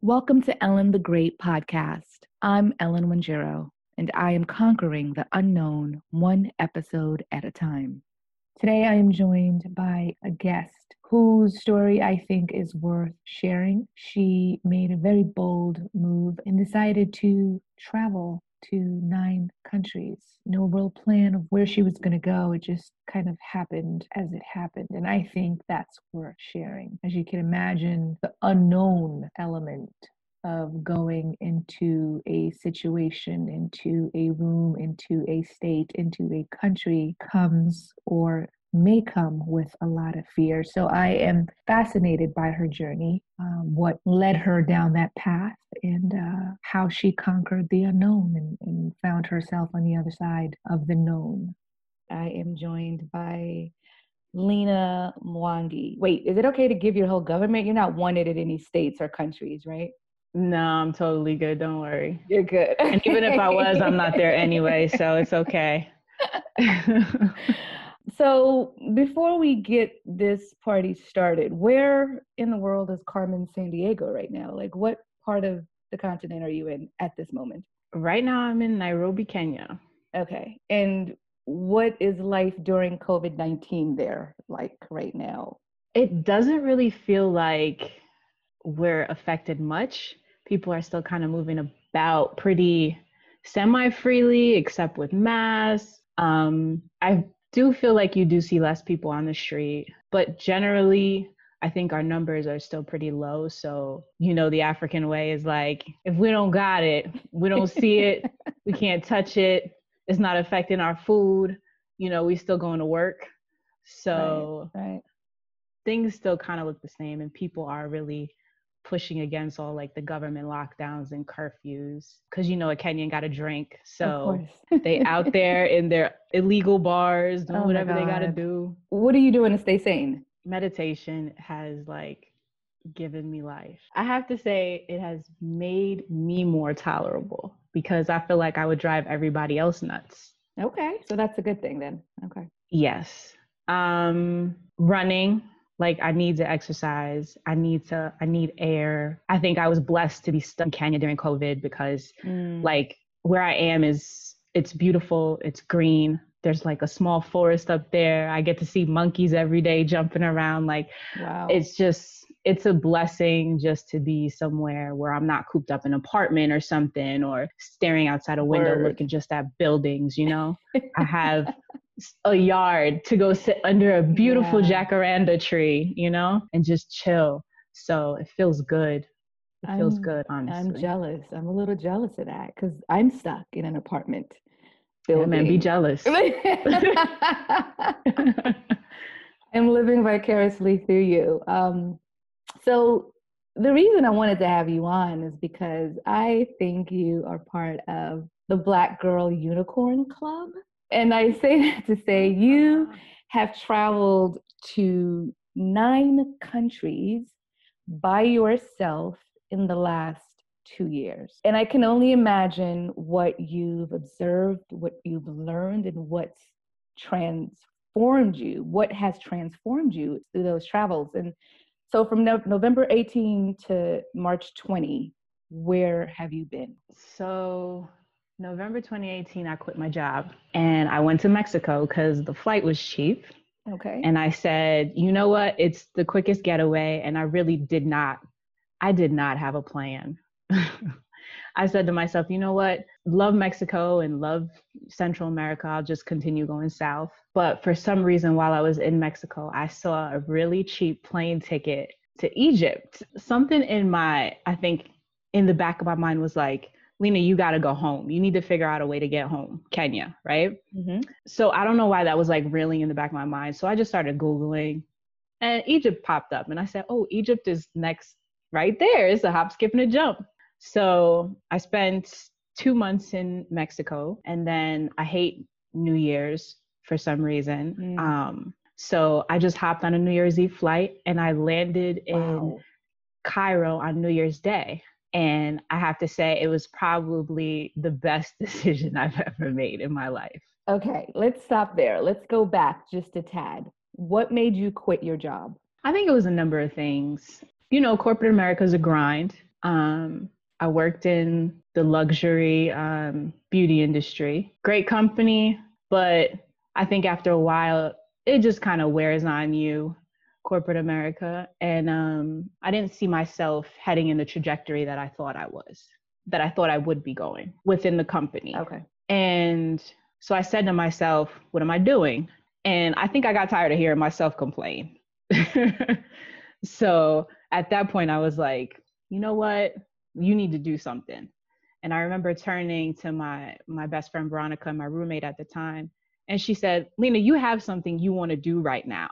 Welcome to Ellen the Great podcast. I'm Ellen Wanjiro, and I am conquering the unknown one episode at a time. Today, I am joined by a guest whose story I think is worth sharing. She made a very bold move and decided to travel to nine countries. No real plan of where she was going to go. It just kind of happened as it happened. And I think that's worth sharing. As you can imagine, the unknown element of going into a situation, into a room, into a state, into a country comes or may come with a lot of fear. So I am fascinated by her journey, um, what led her down that path, and uh, how she conquered the unknown and, and found herself on the other side of the known. I am joined by Lena Mwangi. Wait, is it okay to give your whole government? You're not wanted in any states or countries, right? No, I'm totally good. Don't worry. You're good. and even if I was, I'm not there anyway, so it's okay. So before we get this party started, where in the world is Carmen Sandiego right now? Like what part of the continent are you in at this moment? Right now I'm in Nairobi, Kenya. Okay. And what is life during COVID-19 there like right now? It doesn't really feel like we're affected much. People are still kind of moving about pretty semi freely, except with masks. Um, I've do feel like you do see less people on the street, but generally, I think our numbers are still pretty low. So, you know, the African way is like, if we don't got it, we don't see it, we can't touch it, it's not affecting our food, you know, we still going to work. So, right, right. things still kind of look the same, and people are really pushing against all like the government lockdowns and curfews because you know a Kenyan got a drink, so they out there in their illegal bars doing oh whatever they got to do. What are you doing to stay sane? Meditation has like given me life. I have to say it has made me more tolerable because I feel like I would drive everybody else nuts. Okay, so that's a good thing then. Okay. Yes. Um running like i need to exercise. I need to i need air. I think i was blessed to be stuck in kenya during covid because mm. like where i am is it's beautiful. It's green. There's like a small forest up there. I get to see monkeys every day jumping around. Like wow. it's just it's a blessing just to be somewhere where i'm not cooped up in an apartment or something or staring outside a window Word. looking just at buildings you know? I have a yard to go sit under a beautiful yeah. jacaranda tree, you know, and just chill. So it feels good. It feels I'm, good, honestly. I'm jealous. I'm a little jealous of that because I'm stuck in an apartment building. Yeah, man, be jealous. I'm living vicariously through you. Um, so the reason I wanted to have you on is because I think you are part of the Black Girl Unicorn Club. And I say that to say you have traveled to nine countries by yourself in the last two years. And I can only imagine what you've observed, what you've learned, and what's transformed you, what has transformed you through those travels. And so from no- November 18 to March 20, where have you been? So November 2018, I quit my job and I went to Mexico because the flight was cheap. Okay. And I said, you know what? It's the quickest getaway. And I really did not, I did not have a plan. I said to myself, you know what? Love Mexico and love Central America. I'll just continue going south. But for some reason, while I was in Mexico, I saw a really cheap plane ticket to Egypt. Something in my, I think, in the back of my mind was like, Lena, you got to go home. You need to figure out a way to get home, Kenya, right? Mm-hmm. So I don't know why that was like really in the back of my mind. So I just started Googling and Egypt popped up. And I said, oh, Egypt is next right there. It's a hop, skip, and a jump. So I spent two months in Mexico and then I hate New Year's for some reason. Mm. Um, so I just hopped on a New Year's Eve flight and I landed in. Cairo on New Year's Day. And I have to say, it was probably the best decision I've ever made in my life. Okay, let's stop there. Let's go back just a tad. What made you quit your job? I think it was a number of things. You know, corporate America is a grind. Um, I worked in the luxury um, beauty industry. Great company, but I think after a while, it just kind of wears on you, corporate America. And um, I didn't see myself heading in the trajectory that I thought I was, that I thought I would be going within the company. Okay. And so I said to myself, what am I doing? And I think I got tired of hearing myself complain. so at that point, I was like, you know what? You need to do something. And I remember turning to my my best friend Veronica, my roommate at the time, and she said, "Lena, you have something you want to do right now,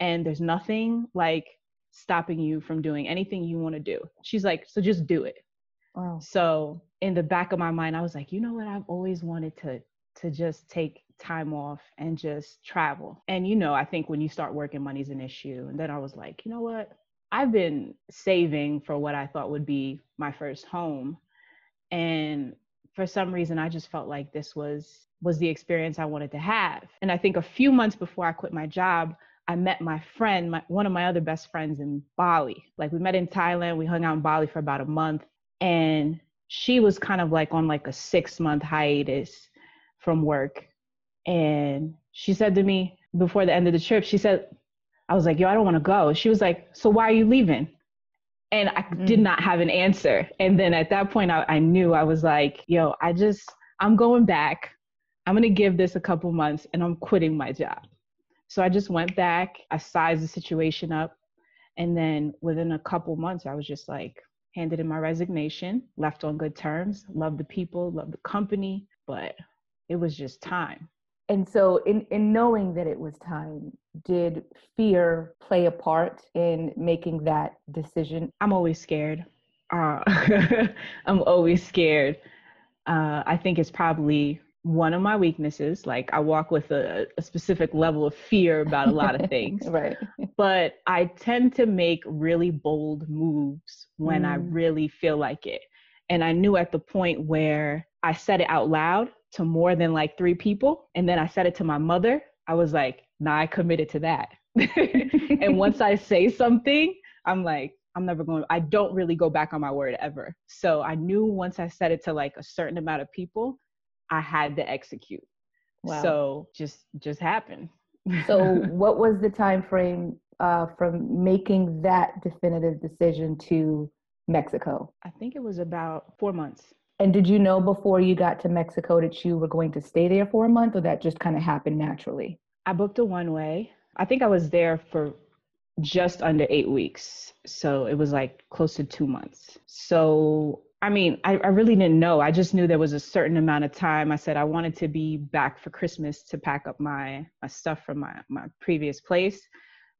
and there's nothing like stopping you from doing anything you want to do." She's like, "So just do it." Wow. So in the back of my mind, I was like, you know what? I've always wanted to to just take time off and just travel. And you know, I think when you start working, money's an issue. And then I was like, you know what? I've been saving for what I thought would be my first home. And for some reason I just felt like this was was the experience I wanted to have. And I think a few months before I quit my job, I met my friend, my, one of my other best friends in Bali. Like we met in Thailand, we hung out in Bali for about a month and she was kind of like on like a 6 month hiatus from work. And she said to me before the end of the trip, she said, I was like, yo, I don't want to go. She was like, so why are you leaving? And I mm. did not have an answer. And then at that point, I, I knew I was like, yo, I just, I'm going back. I'm going to give this a couple months and I'm quitting my job. So I just went back, I sized the situation up. And then within a couple months, I was just like, handed in my resignation, left on good terms, loved the people, loved the company, but it was just time. And so, in, in knowing that it was time, did fear play a part in making that decision? I'm always scared. Uh, I'm always scared. Uh, I think it's probably one of my weaknesses. Like, I walk with a, a specific level of fear about a lot of things. right. But I tend to make really bold moves when mm. I really feel like it. And I knew at the point where I said it out loud to more than like three people. And then I said it to my mother. I was like, nah, I committed to that. and once I say something, I'm like, I'm never going, I don't really go back on my word ever. So I knew once I said it to like a certain amount of people, I had to execute. Wow. So just, just happened. so what was the time frame uh, from making that definitive decision to Mexico? I think it was about four months. And did you know before you got to Mexico that you were going to stay there for a month or that just kind of happened naturally? I booked a one way. I think I was there for just under eight weeks. So it was like close to two months. So, I mean, I, I really didn't know. I just knew there was a certain amount of time. I said I wanted to be back for Christmas to pack up my, my stuff from my, my previous place.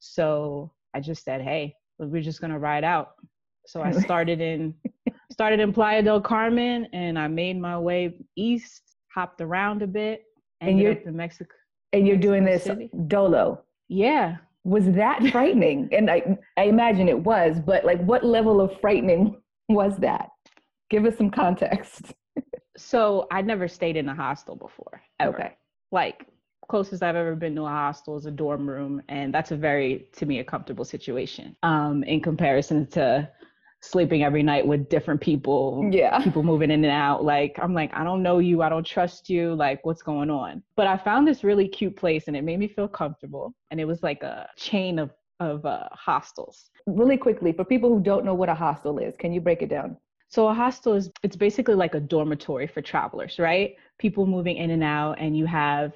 So I just said, hey, we're just going to ride out. So I started in started in Playa del Carmen and I made my way east, hopped around a bit, and you're in Mexico. And you're doing this City. dolo. Yeah. Was that frightening? and I, I imagine it was, but like what level of frightening was that? Give us some context. so I'd never stayed in a hostel before. Ever. Okay. Like closest I've ever been to a hostel is a dorm room, and that's a very, to me, a comfortable situation. Um, in comparison to sleeping every night with different people yeah people moving in and out like i'm like i don't know you i don't trust you like what's going on but i found this really cute place and it made me feel comfortable and it was like a chain of of uh, hostels really quickly for people who don't know what a hostel is can you break it down so a hostel is it's basically like a dormitory for travelers right people moving in and out and you have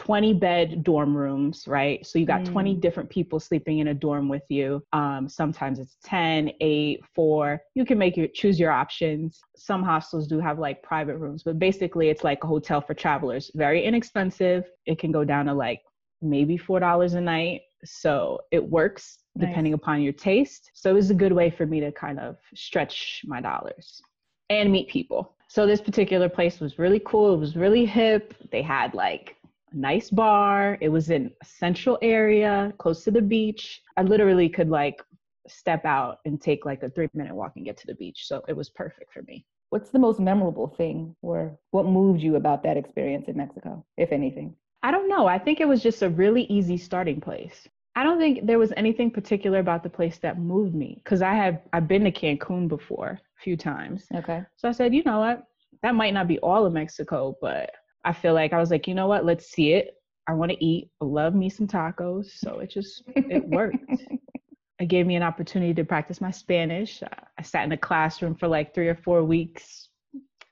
20 bed dorm rooms, right? So you got mm. 20 different people sleeping in a dorm with you. Um, sometimes it's 10, 8, 4. You can make your choose your options. Some hostels do have like private rooms, but basically it's like a hotel for travelers. Very inexpensive. It can go down to like maybe $4 a night. So it works nice. depending upon your taste. So it was a good way for me to kind of stretch my dollars and meet people. So this particular place was really cool. It was really hip. They had like a nice bar. It was in a central area, close to the beach. I literally could like step out and take like a three minute walk and get to the beach. So it was perfect for me. What's the most memorable thing or what moved you about that experience in Mexico, if anything? I don't know. I think it was just a really easy starting place. I don't think there was anything particular about the place that moved me because I have I've been to Cancun before a few times. Okay. So I said, you know what? That might not be all of Mexico, but I feel like I was like, you know what? Let's see it. I want to eat. I love me some tacos. So it just it worked. it gave me an opportunity to practice my Spanish. I sat in a classroom for like three or four weeks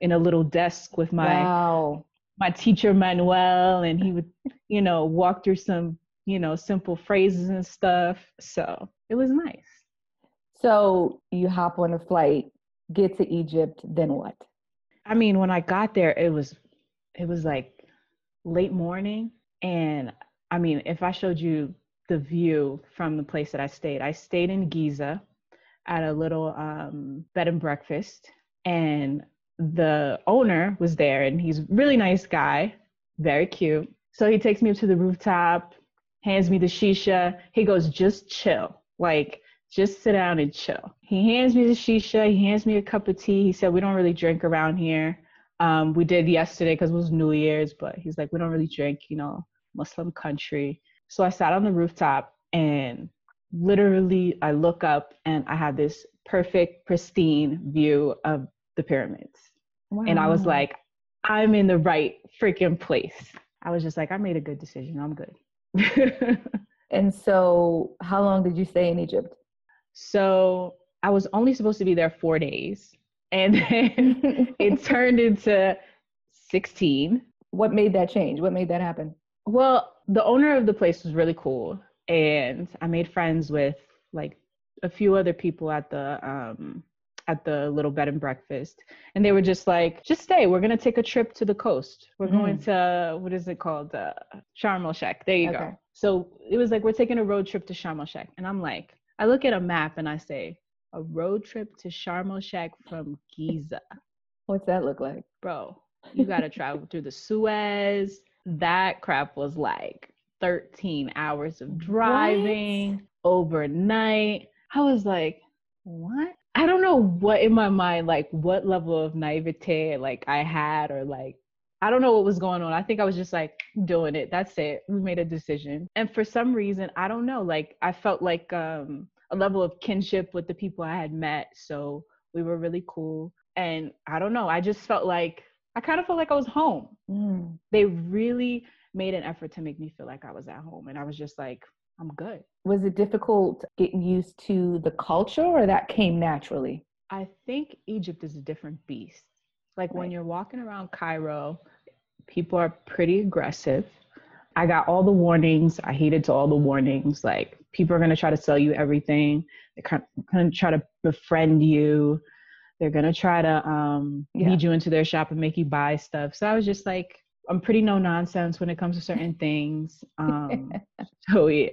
in a little desk with my wow. My teacher Manuel, and he would, you know, walk through some, you know, simple phrases and stuff. So it was nice. So you hop on a flight, get to Egypt, then what? I mean, when I got there, it was it was like late morning, and I mean, if I showed you the view from the place that I stayed, I stayed in Giza at a little um, bed and breakfast, and the owner was there and he's really nice guy, very cute. So he takes me up to the rooftop, hands me the shisha. He goes, just chill. Like, just sit down and chill. He hands me the shisha. He hands me a cup of tea. He said, we don't really drink around here. Um, we did yesterday because it was New Year's, but he's like, we don't really drink, you know, Muslim country. So I sat on the rooftop and literally I look up and I have this perfect, pristine view of the pyramids. Wow. And I was like, I'm in the right freaking place. I was just like, I made a good decision. I'm good. and so, how long did you stay in Egypt? So, I was only supposed to be there four days. And then it turned into 16. What made that change? What made that happen? Well, the owner of the place was really cool. And I made friends with like a few other people at the um, at the little bed and breakfast. And they were just like just stay. We're going to take a trip to the coast. We're mm. going to what is it called? Uh, Sharm el Sheikh. There you okay. go so it was like we're taking a road trip to Sharm el Sheikh. And I'm like I look at a map and I say a road trip to Sharm el Sheikh from Giza. What's that look like? Bro you got to travel through the Suez. That crap was like 13 hours of driving what? overnight. I was like what I don't know what in my mind, like what level of naivete like I had or like I don't know what was going on. I think I was just like doing it. That's it. We made a decision. And for some reason, I don't know, like I felt like um a level of kinship with the people I had met. So we were really cool. And I don't know, I just felt like I kind of felt like I was home. Mm. They really made an effort to make me feel like I was at home. And I was just like, I'm good. Was it difficult getting used to the culture or that came naturally? I think Egypt is a different beast. Like right. when you're walking around Cairo, people are pretty aggressive. I got all the warnings. I heeded to all the warnings. Like people are going to try to sell you everything. They're going to try to befriend you. They're going to try to um, yeah. lead you into their shop and make you buy stuff. So I was just like, I'm pretty no nonsense when it comes to certain things. Um, so yeah,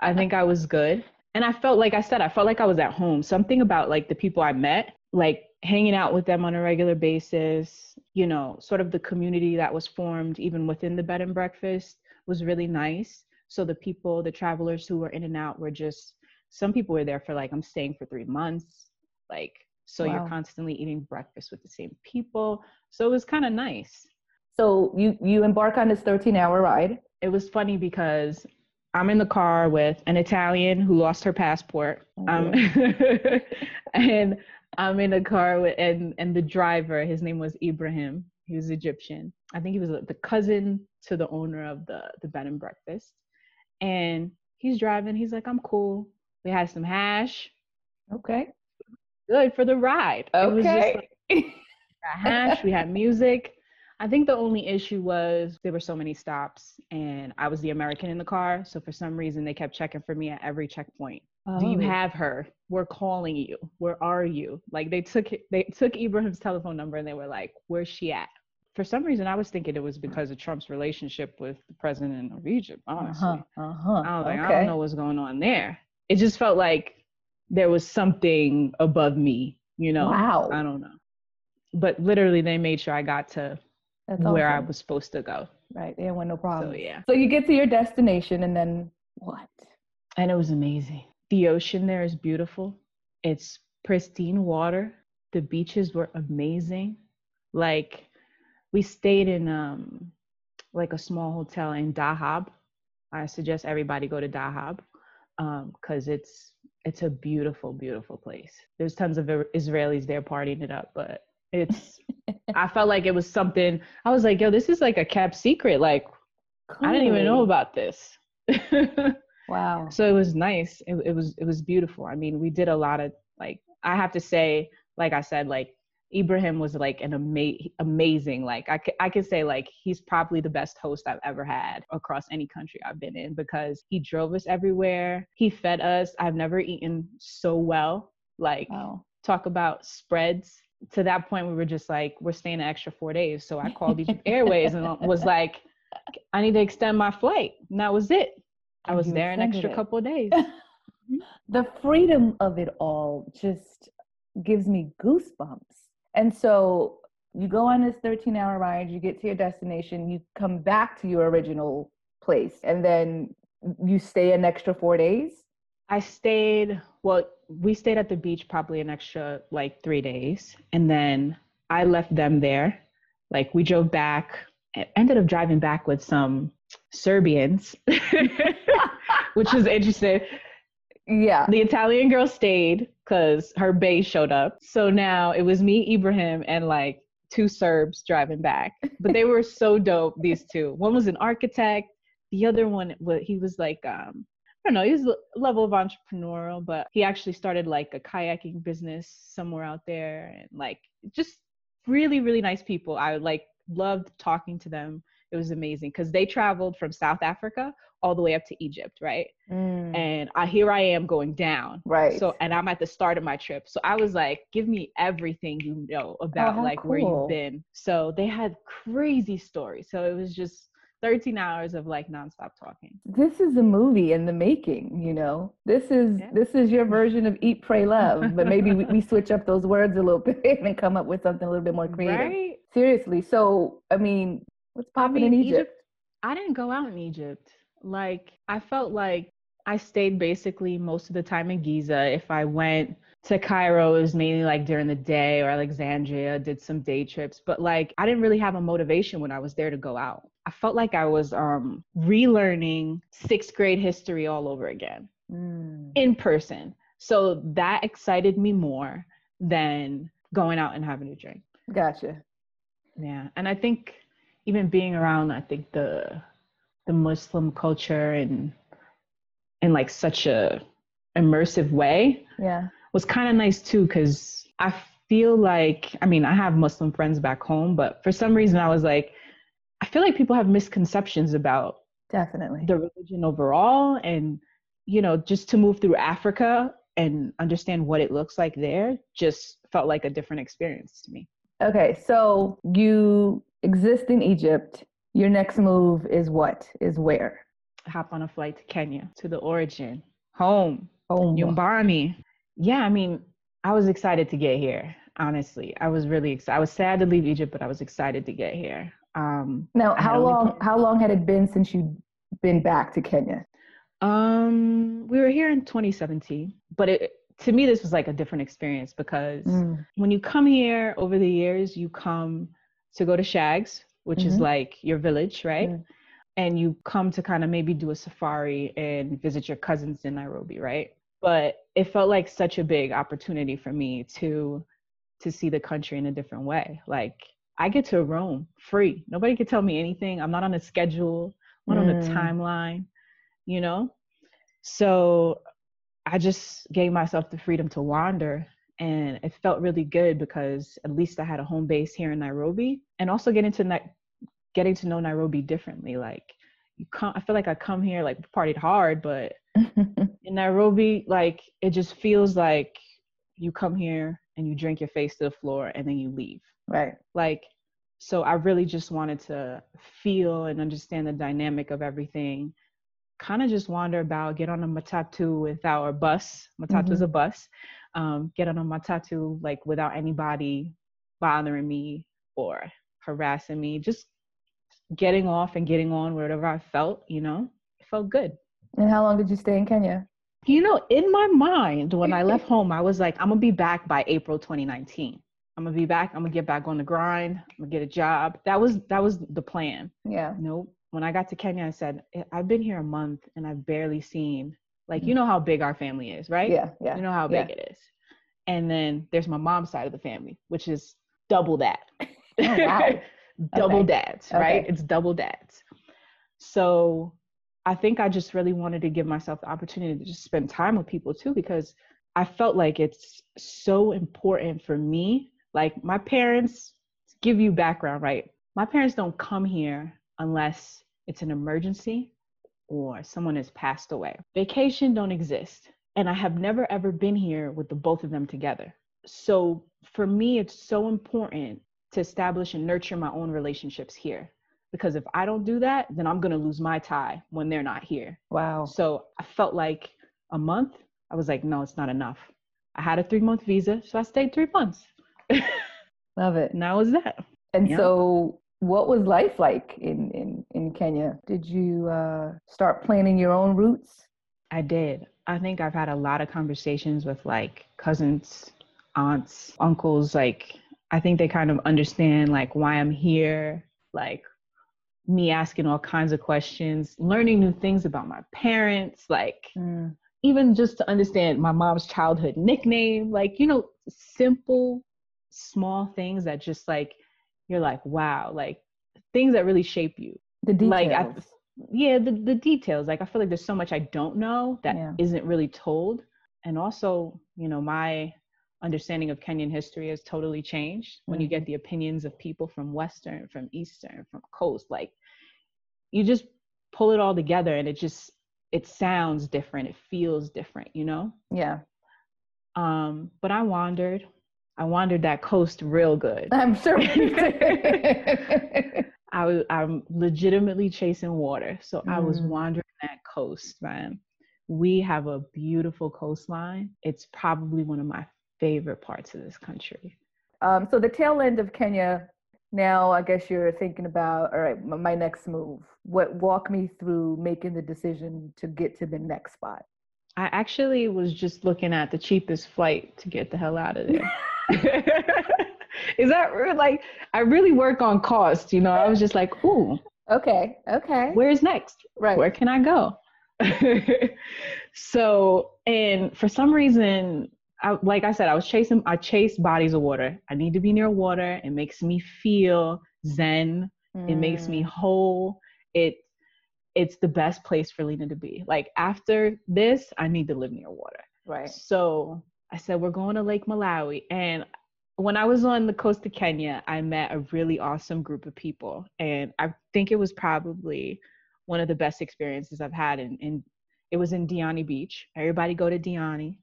I think I was good. And I felt like I said, I felt like I was at home. Something about like the people I met, like hanging out with them on a regular basis, you know, sort of the community that was formed even within the bed and breakfast was really nice. So the people, the travelers who were in and out were just, some people were there for like, I'm staying for three months. Like, so wow. you're constantly eating breakfast with the same people. So it was kind of nice. So you you embark on this 13 hour ride. It was funny because I'm in the car with an Italian who lost her passport. Oh, um, and I'm in a car with and and the driver, his name was Ibrahim. He was Egyptian. I think he was the cousin to the owner of the the bed and breakfast. And he's driving. He's like, "I'm cool." We had some hash. Okay. Good for the ride. Okay. Like, hash. we had music. I think the only issue was there were so many stops and I was the American in the car. So for some reason, they kept checking for me at every checkpoint. Oh. Do you oh. have her? We're calling you. Where are you? Like they took they took Ibrahim's telephone number and they were like, "Where's she at?" For some reason, I was thinking it was because of Trump's relationship with the president of Egypt. Honestly, uh-huh. Uh-huh. I was like, okay. I don't know what's going on there. It just felt like there was something above me. You know? Wow. I don't know. But literally, they made sure I got to that's where awesome. I was supposed to go. Right. There were no problem. So yeah. So you get to your destination and then what? And it was amazing. The ocean there is beautiful. It's pristine water. The beaches were amazing. Like we stayed in um like a small hotel in Dahab. I suggest everybody go to Dahab. because um, it's it's a beautiful, beautiful place. There's tons of Israelis there partying it up, but it's I felt like it was something. I was like, yo, this is like a kept secret. Like cool. I didn't even know about this. wow. So it was nice. It, it was it was beautiful. I mean, we did a lot of like I have to say, like I said, like Ibrahim was like an ama- amazing, like I, c- I could say like he's probably the best host I've ever had across any country I've been in because he drove us everywhere. He fed us. I've never eaten so well. Like wow. talk about spreads. To that point, we were just like, we're staying an extra four days. So I called Egypt Airways and was like, I need to extend my flight. And that was it. I was there an extra it. couple of days. Mm-hmm. the freedom of it all just gives me goosebumps. And so you go on this 13 hour ride, you get to your destination, you come back to your original place, and then you stay an extra four days? I stayed, well, we stayed at the beach probably an extra like three days. And then I left them there. Like we drove back, ended up driving back with some Serbians, which was interesting. Yeah. The Italian girl stayed because her base showed up. So now it was me, Ibrahim, and like two Serbs driving back. But they were so dope, these two. One was an architect, the other one he was like um I don't know, he was a level of entrepreneurial, but he actually started like a kayaking business somewhere out there and like just really, really nice people. I like loved talking to them. It was amazing because they traveled from South Africa all the way up to Egypt, right? Mm. And I, here I am going down. Right. So, and I'm at the start of my trip. So I was like, give me everything you know about oh, like cool. where you've been. So they had crazy stories. So it was just 13 hours of like nonstop talking. This is a movie in the making, you know. This is yeah. this is your version of Eat, Pray, Love, but maybe we, we, switch up those words a little bit and come up with something a little bit more creative. Right? Seriously. So, I mean, what's popping I mean, in Egypt? Egypt? I didn't go out in Egypt. Like, I felt like I stayed basically most of the time in Giza. If I went to Cairo, it was mainly like during the day or Alexandria, did some day trips. But like, I didn't really have a motivation when I was there to go out. I felt like I was um, relearning sixth grade history all over again mm. in person. So that excited me more than going out and having a drink. Gotcha. Yeah. And I think even being around, I think the the Muslim culture and in like such a immersive way. Yeah. Was kind of nice too cuz I feel like I mean, I have Muslim friends back home, but for some reason I was like I feel like people have misconceptions about definitely the religion overall and you know, just to move through Africa and understand what it looks like there just felt like a different experience to me. Okay, so you exist in Egypt your next move is what? Is where? Hop on a flight to Kenya, to the origin, home, home. Nyumbani. Yeah, I mean, I was excited to get here. Honestly, I was really excited. I was sad to leave Egypt, but I was excited to get here. Um, now, how long? How long had it been since you'd been back to Kenya? Um, we were here in 2017, but it to me this was like a different experience because mm. when you come here over the years, you come to go to Shags, which mm-hmm. is like your village, right? Mm-hmm. And you come to kind of maybe do a safari and visit your cousins in Nairobi, right? But it felt like such a big opportunity for me to to see the country in a different way. Like I get to roam free. Nobody can tell me anything. I'm not on a schedule. I'm not mm. on a mm. timeline, you know? So I just gave myself the freedom to wander and it felt really good because at least I had a home base here in Nairobi, and also getting to Na- getting to know Nairobi differently. Like you come, I feel like I come here like partied hard, but in Nairobi, like it just feels like you come here and you drink your face to the floor and then you leave. Right. Like so I really just wanted to feel and understand the dynamic of everything. Kind of just wander about, get on a matatu with our bus. Matatu is mm-hmm. a bus um, get on a matatu like without anybody bothering me or harassing me. Just getting off and getting on wherever I felt, you know, it felt good. And how long did you stay in Kenya? You know, in my mind, when I left home, I was like, I'm gonna be back by April 2019. I'm gonna be back. I'm gonna get back on the grind. I'm gonna get a job. That was that was the plan. Yeah. Nope. When I got to Kenya, I said, I've been here a month and I've barely seen Like mm-hmm. you know how big our family is, right? Yeah, yeah. You know how big yeah. it is. And then there's my mom's side of the family, which is double that. Oh, wow. double Okay. dads, right? Okay. It's double dads. So I think I just really wanted to give myself the opportunity to just spend time with people too, because I felt like it's so important for me. Like my parents, to give you background, right? My parents don't come here unless it's an emergency or someone has passed away. Vacation don't exist. And I have never ever been here with the both of them together. So for me, it's so important to establish and nurture my own relationships here. Because if I don't do that, then I'm going to lose my tie when they're not here. Wow. So I felt like a month, I was like, no, it's not enough. I had a three month visa, so I stayed three months. Love it. Now was that. And Yeah. so, what was life like in, in, in Kenya? Did you uh, start planning your own routes? I did. I think I've had a lot of conversations with like cousins, aunts, uncles. Like, I think they kind of understand like why I'm here, like me asking all kinds of questions, learning new things about my parents, like Mm, even just to understand my mom's childhood nickname, like, you know, simple, small things that just like, you're like, wow, like things that really shape you. the details. Like, I, yeah, the, the details. Like, I feel like there's so much I don't know that Yeah. not really told. And also, you know, my understanding of Kenyan history has totally changed when you Mhm. get the opinions of people from Western, from Eastern, from Coast. Like, you just pull it all together and it just, it sounds different. It feels different, you know? yeah. Um, but I wandered. I wandered that coast real good. I'm sure. I was I'm legitimately chasing water. So I was Mm. wandering that coast, man. We have a beautiful coastline. It's probably one of my favorite parts of this country. um, so, the tail end of Kenya, now I guess you're thinking about, all right, my next move. What Walk me through making the decision to get to the next spot. I actually was just looking at the cheapest flight to get the hell out of there. Is that real? like I really work on cost, you know? I was just like, ooh, Okay, okay. where's next? right. where can I go? so, and for some reason, I, like I said, I was chasing, I chased bodies of water. I need to be near water. It makes me feel zen. It makes me Mm, whole. It, it's the best place for Lena to be. Like after this, I need to live near water. Right. So I said, we're going to Lake Malawi. And when I was on the coast of Kenya, I met a really awesome group of people. And I think it was probably one of the best experiences I've had. In it was in Diani Beach. Everybody go to Diani.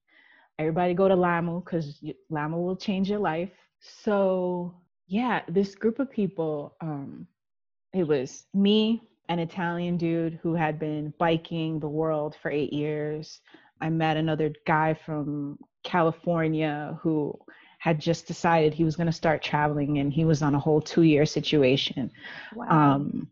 Everybody go to Lamu because Lamu will change your life. So yeah, this group of people, um, it was me, an Italian dude who had been biking the world for eight years. I met another guy from California who had just decided he was going to start traveling and he was on a whole two year situation. Wow. Um,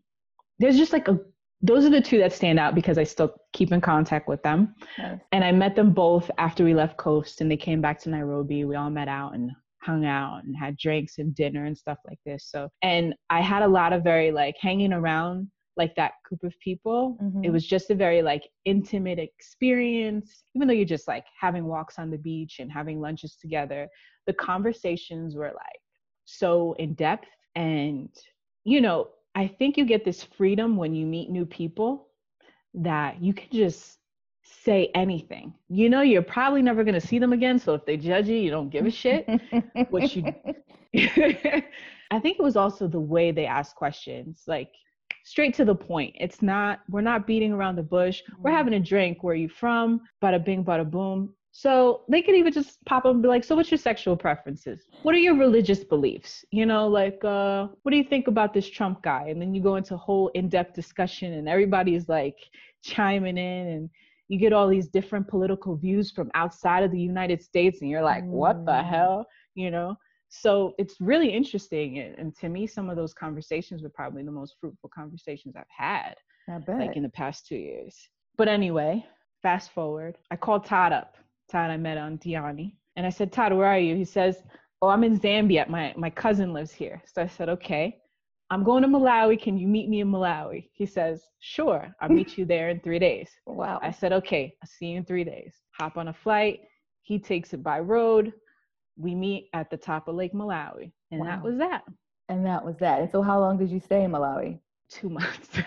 there's just like a, those are the two that stand out because I still keep in contact with them. Nice. And I met them both after we left Coast and they came back to Nairobi. We all met out and hung out and had drinks and dinner and stuff like this. So, and I had a lot of very like hanging around like that group of people. It Mhm. was just a very like intimate experience. Even though you're just like having walks on the beach and having lunches together, the conversations were like so in depth. And, you know, I think you get this freedom when you meet new people that you can just say anything. You know, you're probably never going to see them again. So if they judge you, you don't give a shit. what you- I think it was also the way they asked questions, like straight to the point. It's not, we're not beating around the bush. We're Mm. having a drink. Where are you from? Bada bing, bada boom. So they could even just pop up and be like, So what's your sexual preferences? What are your religious beliefs? You know, like, uh, what do you think about this Trump guy? And then you go into a whole in depth discussion and everybody's like chiming in and you get all these different political views from outside of the United States and you're like, What the Mm. hell? You know? So it's really interesting. And, and to me, some of those conversations were probably the most fruitful conversations I've had like in the past two years. But anyway, fast forward, I called Todd up. Todd I met on Diani. And I said, Todd, where are you? He says, Oh, I'm in Zambia. My my cousin lives here. So I said, Okay. I'm going to Malawi. Can you meet me in Malawi? He says, Sure, I'll meet you there in three days. Wow. I said, Okay, I'll see you in three days. Hop on a flight. He takes it by road. We meet at the top of Lake Malawi. And that was that. And that was that. And so, how long did you stay in Malawi? Two months.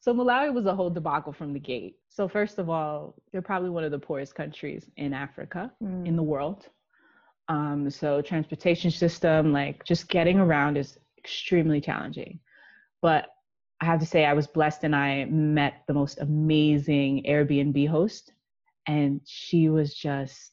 so Malawi was a whole debacle from the gate. So first of all, they're probably one of the poorest countries in Africa, Mm. in the world. Um, so transportation system, like just getting around is extremely challenging. But I have to say I was blessed and I met the most amazing Airbnb host and she was just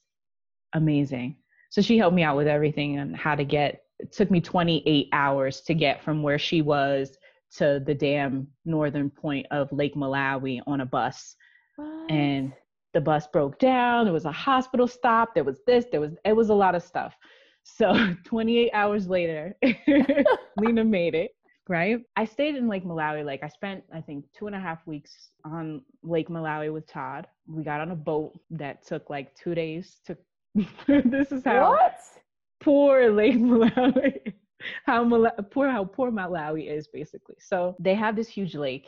amazing. So she helped me out with everything and how to get it took me 28 hours to get from where she was to the damn northern point of Lake Malawi on a bus. And the bus broke down, there was a hospital stop, there was this, there was it was a lot of stuff. So 28 hours later, Lena made it, right? I stayed in Lake Malawi. Like I spent, I think, two and a half weeks on Lake Malawi with Todd. We got on a boat that took like two days to this is how what? poor Lake Malawi, how Mala- poor how poor Malawi is basically. So they have this huge lake,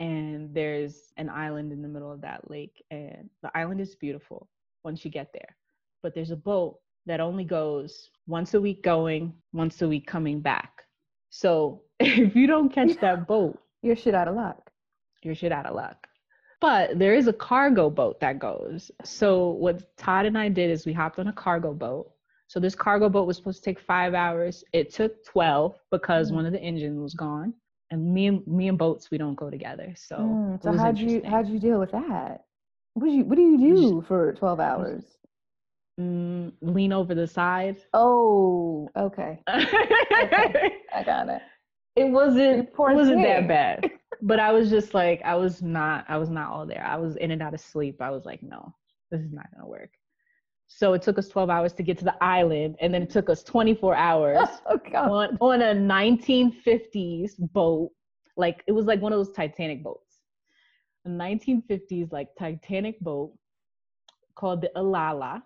and there's an island in the middle of that lake, and the island is beautiful once you get there. But there's a boat that only goes once a week going, once a week coming back. So if you don't catch that boat, You're shit out of luck. you're shit out of luck. But there is a cargo boat that goes. So what Todd and I did is we hopped on a cargo boat. So this cargo boat was supposed to take five hours. It took twelve because Mm. one of the engines was gone. And me and me and boats, we don't go together. So, Mm, so how'd you how'd you deal with that? What do you what do you do for twelve hours? Mm, lean over the side. Oh, okay. I got it. it wasn't poor it wasn't thing. that bad but i was just like i was not i was not all there i was in and out of sleep i was like no this is not going to work so it took us 12 hours to get to the island and then it took us 24 hours Oh on, on a 1950s boat like it was like one of those titanic boats a 1950s like titanic boat called the Ilala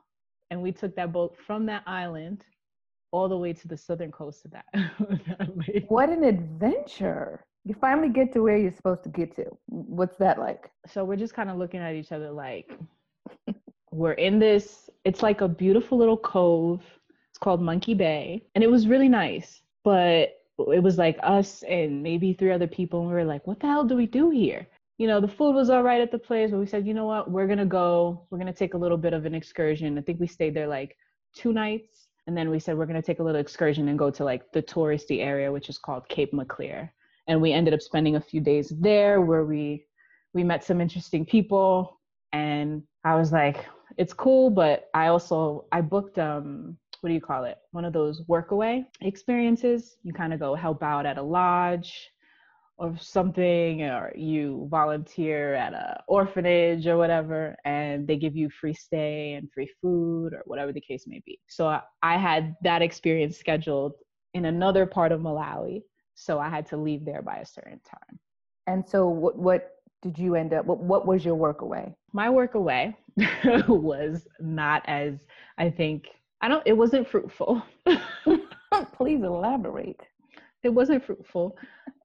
and we took that boat from that island all the way to the southern coast of that, that lake. What an adventure. You finally get to where you're supposed to get to. What's that like? so we're just kind of looking at each other like we're in this it's like a beautiful little cove it's called monkey bay and it was really nice but it was like us and maybe three other people and we were like what the hell do we do here you know the food was all right at the place but we said you know what? We're gonna go. We're gonna take a little bit of an excursion. I think we stayed there like two nights and then we said we're gonna take a little excursion and go to like the touristy area which is called cape maclear and we ended up spending a few days there where we we met some interesting people and i was like it's cool but i also i booked um what do you call it? One of those workaway experiences. You kind of go help out at a lodge or something or you volunteer at a orphanage or whatever and they give you free stay and free food or whatever the case may be so I- i had that experience scheduled in another part of malawi so i had to leave there by a certain time And so what what did you end up what what was your work away? my work away was not as i think i don't it wasn't fruitful Please elaborate. it wasn't fruitful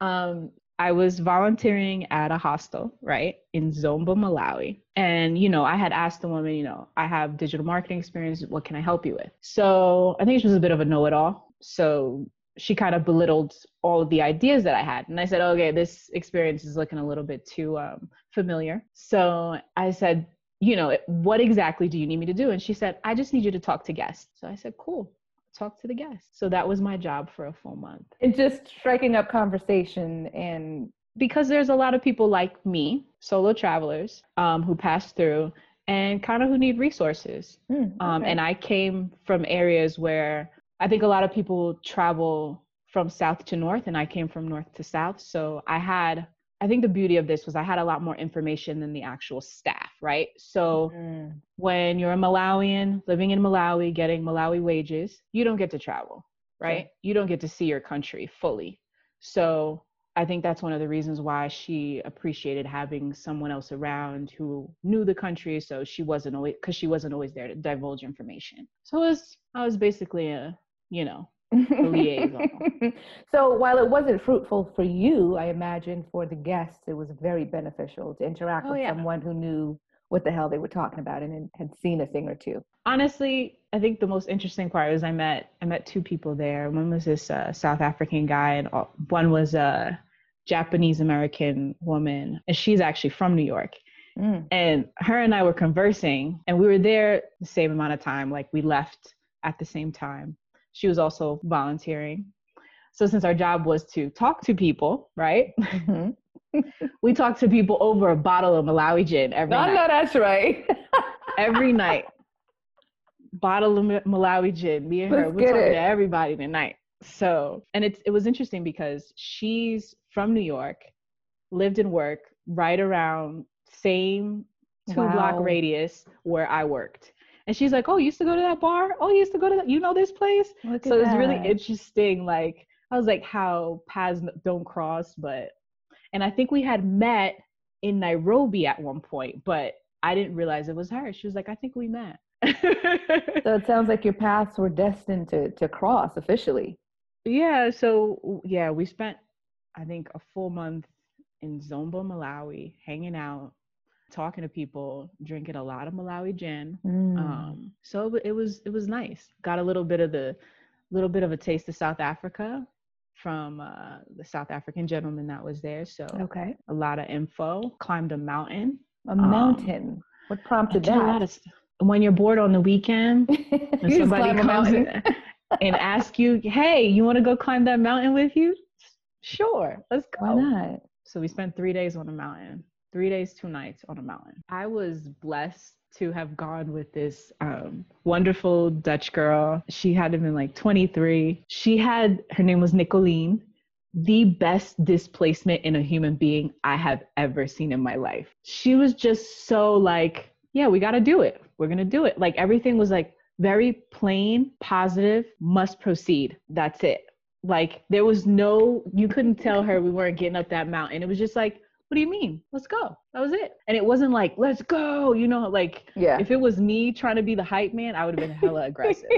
um i was volunteering at a hostel right in zomba malawi. And you know i had asked the woman you know i have digital marketing experience what can i help you with? So i think she was a bit of a know-it-all. So she kind of belittled all of the ideas that i had. And i said okay this experience is looking a little bit too um, familiar. So i said you know what exactly do you need me to do? And she said i just need you to talk to guests. So i said cool talk to the guests so that was my job for a full month And just striking up conversation and because there's a lot of people like me, solo travelers, um, who pass through and kind of who need resources. Hmm, Um. And I came from areas where I think a lot of people travel from south to north, and I came from north to south. So I had, I think the beauty of this was I had a lot more information than the actual staff, right? So Mm, when you're a Malawian living in Malawi, getting Malawi wages, you don't get to travel, right? You don't get to see your country fully. So I think that's one of the reasons why she appreciated having someone else around who knew the country. So she wasn't always, because she wasn't always there to divulge information. So it was, I was basically a, you know, liaison. so while it wasn't fruitful for you, I imagine for the guests it was very beneficial to interact Oh, with yeah. someone who knew what the hell they were talking about and had seen a thing or two. Honestly, I think the most interesting part was I met I met two people there. One was this uh, South African guy, and uh, one was a Japanese American woman, and she's actually from New York. Mm. And her and I were conversing, and we were there the same amount of time. Like we left at the same time. She was also volunteering. So since our job was to talk to people, right? Mhm. We talked to people over a bottle of Malawi gin every No, night. no, that's right. Every night, bottle of Malawi gin. Me and her, Let's we're talking it. to everybody tonight. So, and it's it was interesting because she's from New York, lived and worked right around same two block radius where I worked. And she's like, "Oh, you used to go to that bar? Oh, you used to go to that? You know this place?" Look so it's really interesting like i was like how paths don't cross but and i think we had met in nairobi at one point but i didn't realize it was her she was like i think we met So it sounds like your paths were destined to to cross officially. yeah so yeah we spent i think a full month in zomba malawi hanging out talking to people drinking a lot of malawi gin Mm. um so it it was it was nice got a little bit of the little bit of a taste of south africa from uh, the south african gentleman that was there so okay. a lot of info climbed a mountain A mountain. what prompted did a lot that? of when you're bored on the weekend and somebody comes and asks you hey you want to go climb that mountain with you sure let's go Why not? So we spent three days on a mountain, three days, two nights on a mountain. I was blessed to have gone with this um, wonderful Dutch girl. She had been like 23. She had, her name was Nicolene, the best displacement in a human being I have ever seen in my life. She was just so like, yeah, we got to do it. We're going to do it. Like everything was like very plain, positive, must proceed. That's it like there was no you couldn't tell her we weren't getting up that mountain it was just like what do you mean let's go that was it and it wasn't like let's go you know like Yeah. if it was me trying to be the hype man i would have been hella aggressive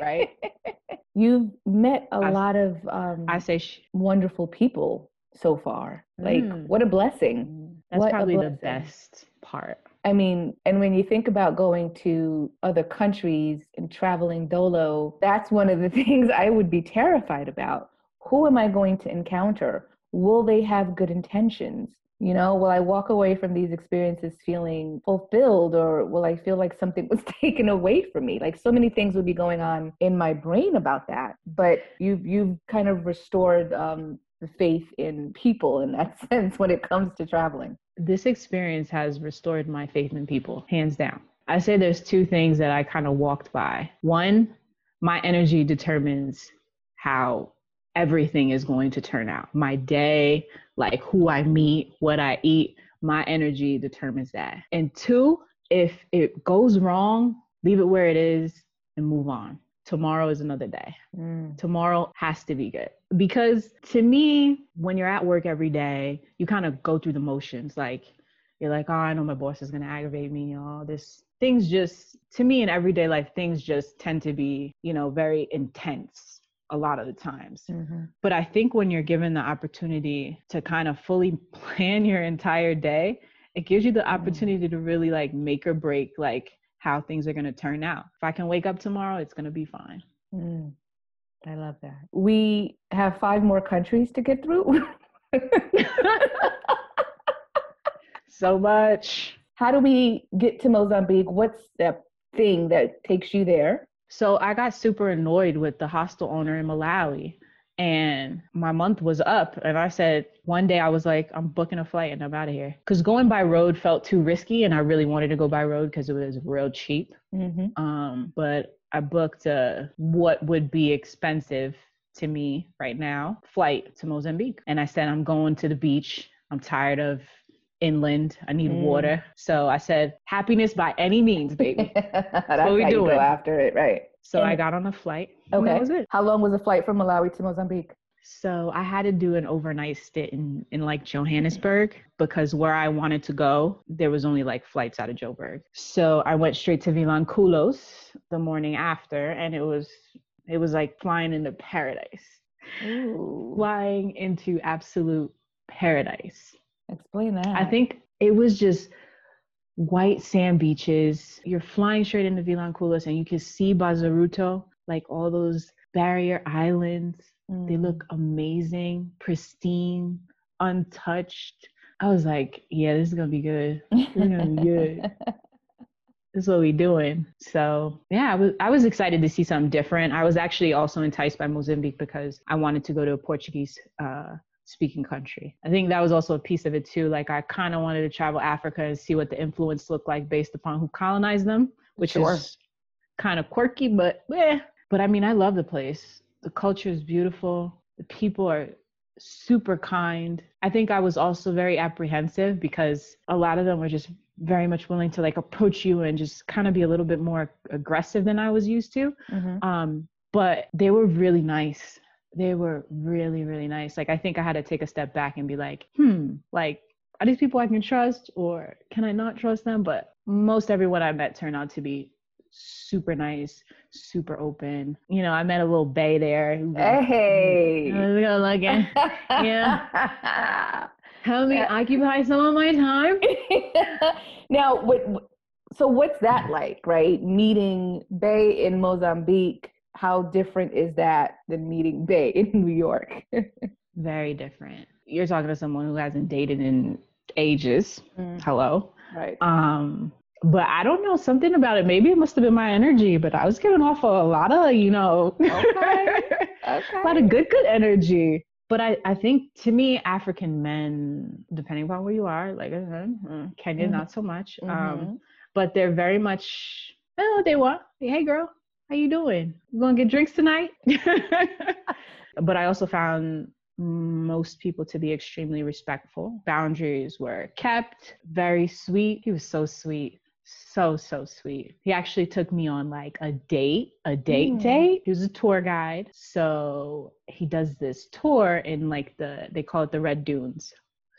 right? You've met a I- lot of um, i say sh- wonderful people so far. Like, Mm. what a blessing. that's What probably the best part I mean, and when you think about going to other countries and traveling dolo, that's one of the things I would be terrified about. Who am I going to encounter? Will they have good intentions? You know, will I walk away from these experiences feeling fulfilled or will I feel like something was taken away from me? Like so many things would be going on in my brain about that. But you've you've kind of restored um, the faith in people in that sense when it comes to traveling. this experience has restored my faith in people, hands down. I say there's two things that I kind of walked by. One, my energy determines how everything is going to turn out. My day, like who I meet, what I eat, my energy determines that. And two, if it goes wrong, leave it where it is and move on. Tomorrow is another day Mm. tomorrow has to be good because to me when you're at work every day you kind of go through the motions like you're like oh i know my boss is going to aggravate me all this things just to me in everyday life things just tend to be you know very intense a lot of the times Mhm. but i think when you're given the opportunity to kind of fully plan your entire day it gives you the opportunity to really like make or break like how things are going to turn out if i can wake up tomorrow it's going to be fine Mm, I love that. We have five more countries to get through. so much. How do we get to Mozambique? What's the thing that takes you there? So I got super annoyed with the hostel owner in Malawi. And my month was up, and I said one day I was like, I'm booking a flight and I'm out of here. Because going by road felt too risky, and I really wanted to go by road because it was real cheap. Mm-hmm. Um, but I booked a what would be expensive to me right now flight to Mozambique, and I said I'm going to the beach. I'm tired of inland. I need Mm. water. So I said happiness by any means, baby. That's what how we you go after it, right? So I got on a flight. Okay. that was it. How long was the flight from Malawi to Mozambique? So I had to do an overnight stint in, in like Johannesburg because where I wanted to go, there was only like flights out of Joburg. So I went straight to Vilanculos the morning after and it was It was like flying into paradise. Ooh. Flying into absolute paradise. Explain that. I think it was just white sand beaches. You're flying straight into Vilanculos and you can see Bazaruto, like all those barrier islands. They Mm. look amazing, pristine, untouched. I was like, yeah, this is gonna be good. is gonna be good. This is what we're doing. So yeah, I was I was excited to see something different. I was actually also enticed by Mozambique because I wanted to go to a Portuguese uh, speaking country. I think that was also a piece of it too. Like I kind of wanted to travel Africa and see what the influence looked like based upon who colonized them, which Sure. is kind of quirky, but eh. But I mean, I love the place. The culture is beautiful. The people are super kind. I think I was also very apprehensive because a lot of them were just very much willing to like approach you and just kind of be a little bit more aggressive than I was used to. Mhm. Um, but they were really nice. They were really, really nice. Like I think I had to take a step back and be like, hmm, like are these people I can trust or can I not trust them? But most everyone I met turned out to be super nice, super open. You know, I met a little bay there. who- Hey. I was at- yeah. help me Yeah. occupy some of my time. now, what, so what's that like, right? Meeting Bay in Mozambique. How different is that than meeting Bay in New York? Very different. You're talking to someone who hasn't dated in ages. Mm, Hello. right. Um, but I don't know something about it. Maybe it must have been my energy, but I was giving off a lot of, you know, Okay. a lot of good, good energy. But I, I think to me, African men, depending upon where you are, like uh, Kenya, Mhm. not so much. Um, Mhm. but they're very much, know they want. Hey, girl, how you doing? You gonna get drinks tonight? but I also found most people to be extremely respectful. Boundaries were kept, very sweet. He was so sweet. So, so sweet. He actually took me on like a date, a date Mm. date. He was a tour guide. So he does this tour in like the, they call it the Red Dunes.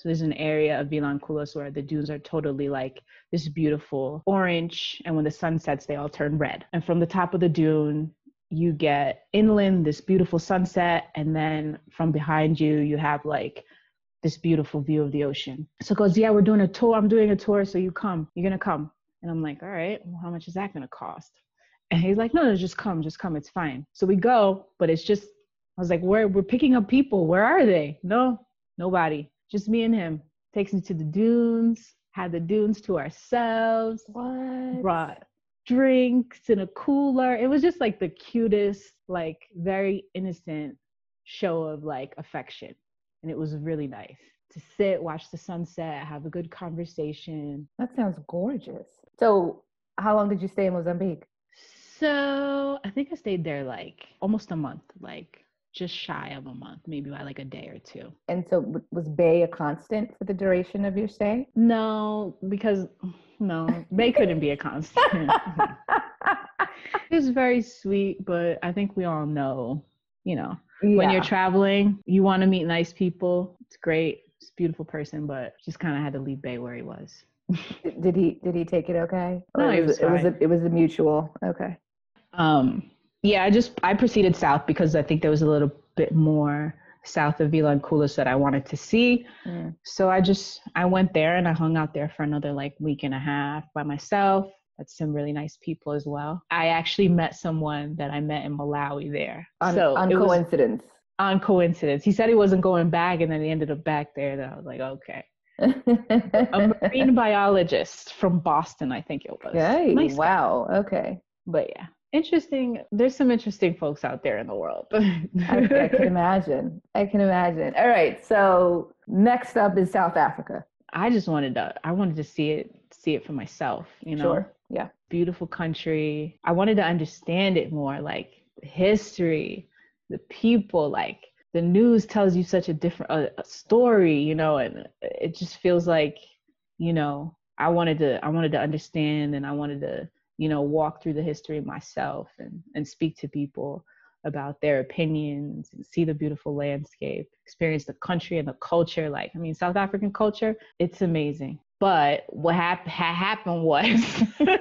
So there's an area of Vilanculos where the dunes are totally like this beautiful orange. And when the sun sets, they all turn red. And from the top of the dune, you get inland this beautiful sunset. And then from behind you, you have like this beautiful view of the ocean. So goes, Yeah, we're doing a tour. I'm doing a tour. So you come. You're to come. And I'm like, All right, well, how much is that to cost? And he's like, No, no, just come. Just come. It's fine. So we go, but it's just, I was like, Where? We're picking up people. Where are they? No, nobody. Just me and him. Takes me to the dunes, had the dunes to ourselves, What? brought drinks in a cooler. It was just like the cutest, like very innocent show of like affection. And it was really nice to sit, watch the sunset, have a good conversation. That sounds gorgeous. So, how long did you stay in Mozambique? So I think I stayed there like almost a month, like just shy of a month, maybe by like a day or two. And so, was Bay a constant for the duration of your stay? No, because no, Bay couldn't be a constant. it was very sweet, but I think we all know, you know, when you're traveling, you want to meet nice people. It's great. It's a beautiful person, but just kind of had to leave Bay where he was. did he did he take it okay? No, Or he was was it, it was a, it was a mutual. Okay. Um, yeah, I just I proceeded south because I think there was a little bit more south of Vilanculos that I wanted to see. Mm. So I just I went there and I hung out there for another like week and a half by myself. Met some really nice people as well. I actually met someone that I met in Malawi there. On, so on was coincidence. on coincidence. He said he wasn't going back, and then he ended up back there. And I was like, okay. A marine biologist from Boston, I think it was. Yay, Nice guy. wow. Okay. But yeah, interesting. There's some interesting folks out there in the world. I, I can imagine. I can imagine. All right. So next up is South Africa. I just wanted to. I wanted to see it, see it for myself. You know, Sure. Yeah. beautiful country. I wanted to understand it more, like history, the people. Like the news tells you such a different a, a story, you know, and it just feels like, you know, I wanted to. I wanted to understand, and I wanted to, you know, walk through the history myself and and speak to people about their opinions and see the beautiful landscape, experience the country and the culture. Like, I mean, South African culture, it's amazing. But what hap- ha- happened was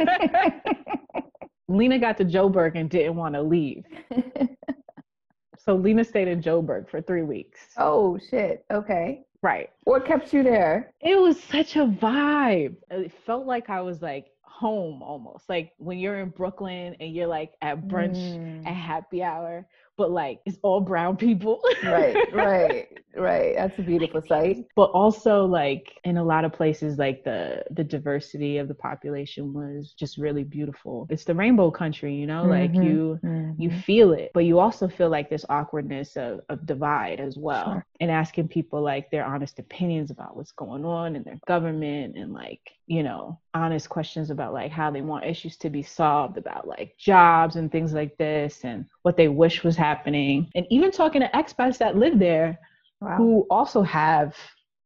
Lena got to Joburg and didn't want to leave. so Lena stayed in Joburg for three weeks. oh shit. Okay. Right. What kept you there? It was such a vibe. It felt like I was like home almost. Like when you're in Brooklyn and you're like at brunch Mm. at happy hour, but like it's all brown people. right, right, right. That's a beautiful sight. but also like in a lot of places like the the diversity of the population was just really beautiful. It's the rainbow country, you know? Like Mhm. you you Mhm. feel it but you also feel like this awkwardness of, of divide as well Sure. and asking people like their honest opinions about what's going on in their government and like you know honest questions about like how they want issues to be solved about like jobs and things like this and what they wish was happening and even talking to expats that live there Wow. who also have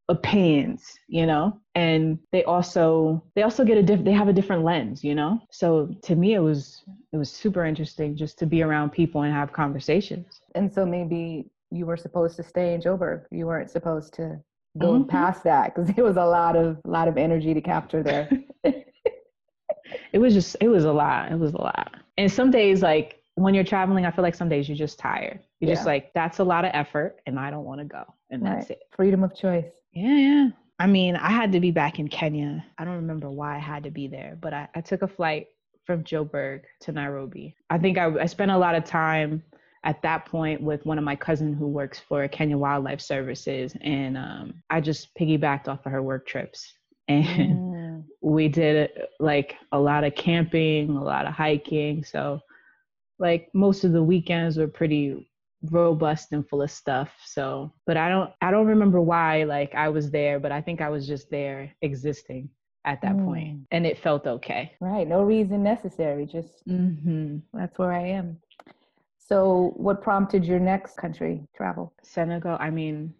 opinions you know and they also they also get a diff they have a different lens you know so to me it was it was super interesting just to be around people and have conversations And so maybe you were supposed to stay in Joburg. You weren't supposed to go Mhm. past that because there was a lot of lot of energy to capture there. it was just it was a lot it was a lot and some days like when you're traveling i feel like some days you're just tired you're just like that's a lot of effort and i don't want to go and that's it Freedom of choice. Yeah, yeah. I mean, I had to be back in Kenya. I don't remember why I had to be there, but I, I took a flight from Joburg to Nairobi. I think I, I spent a lot of time at that point with one of my cousin who works for Kenya Wildlife Services, and um, I just piggybacked off of her work trips. And Mm. we did like a lot of camping, a lot of hiking. So, like most of the weekends were pretty robust and full of stuff. So, but I don't I don't remember why like I was there, but I think I was just there existing at that point, Mm. and it felt okay. Right. No reason necessary. Just hmm that's where I am. So, what prompted your next country travel? Senegal, I mean,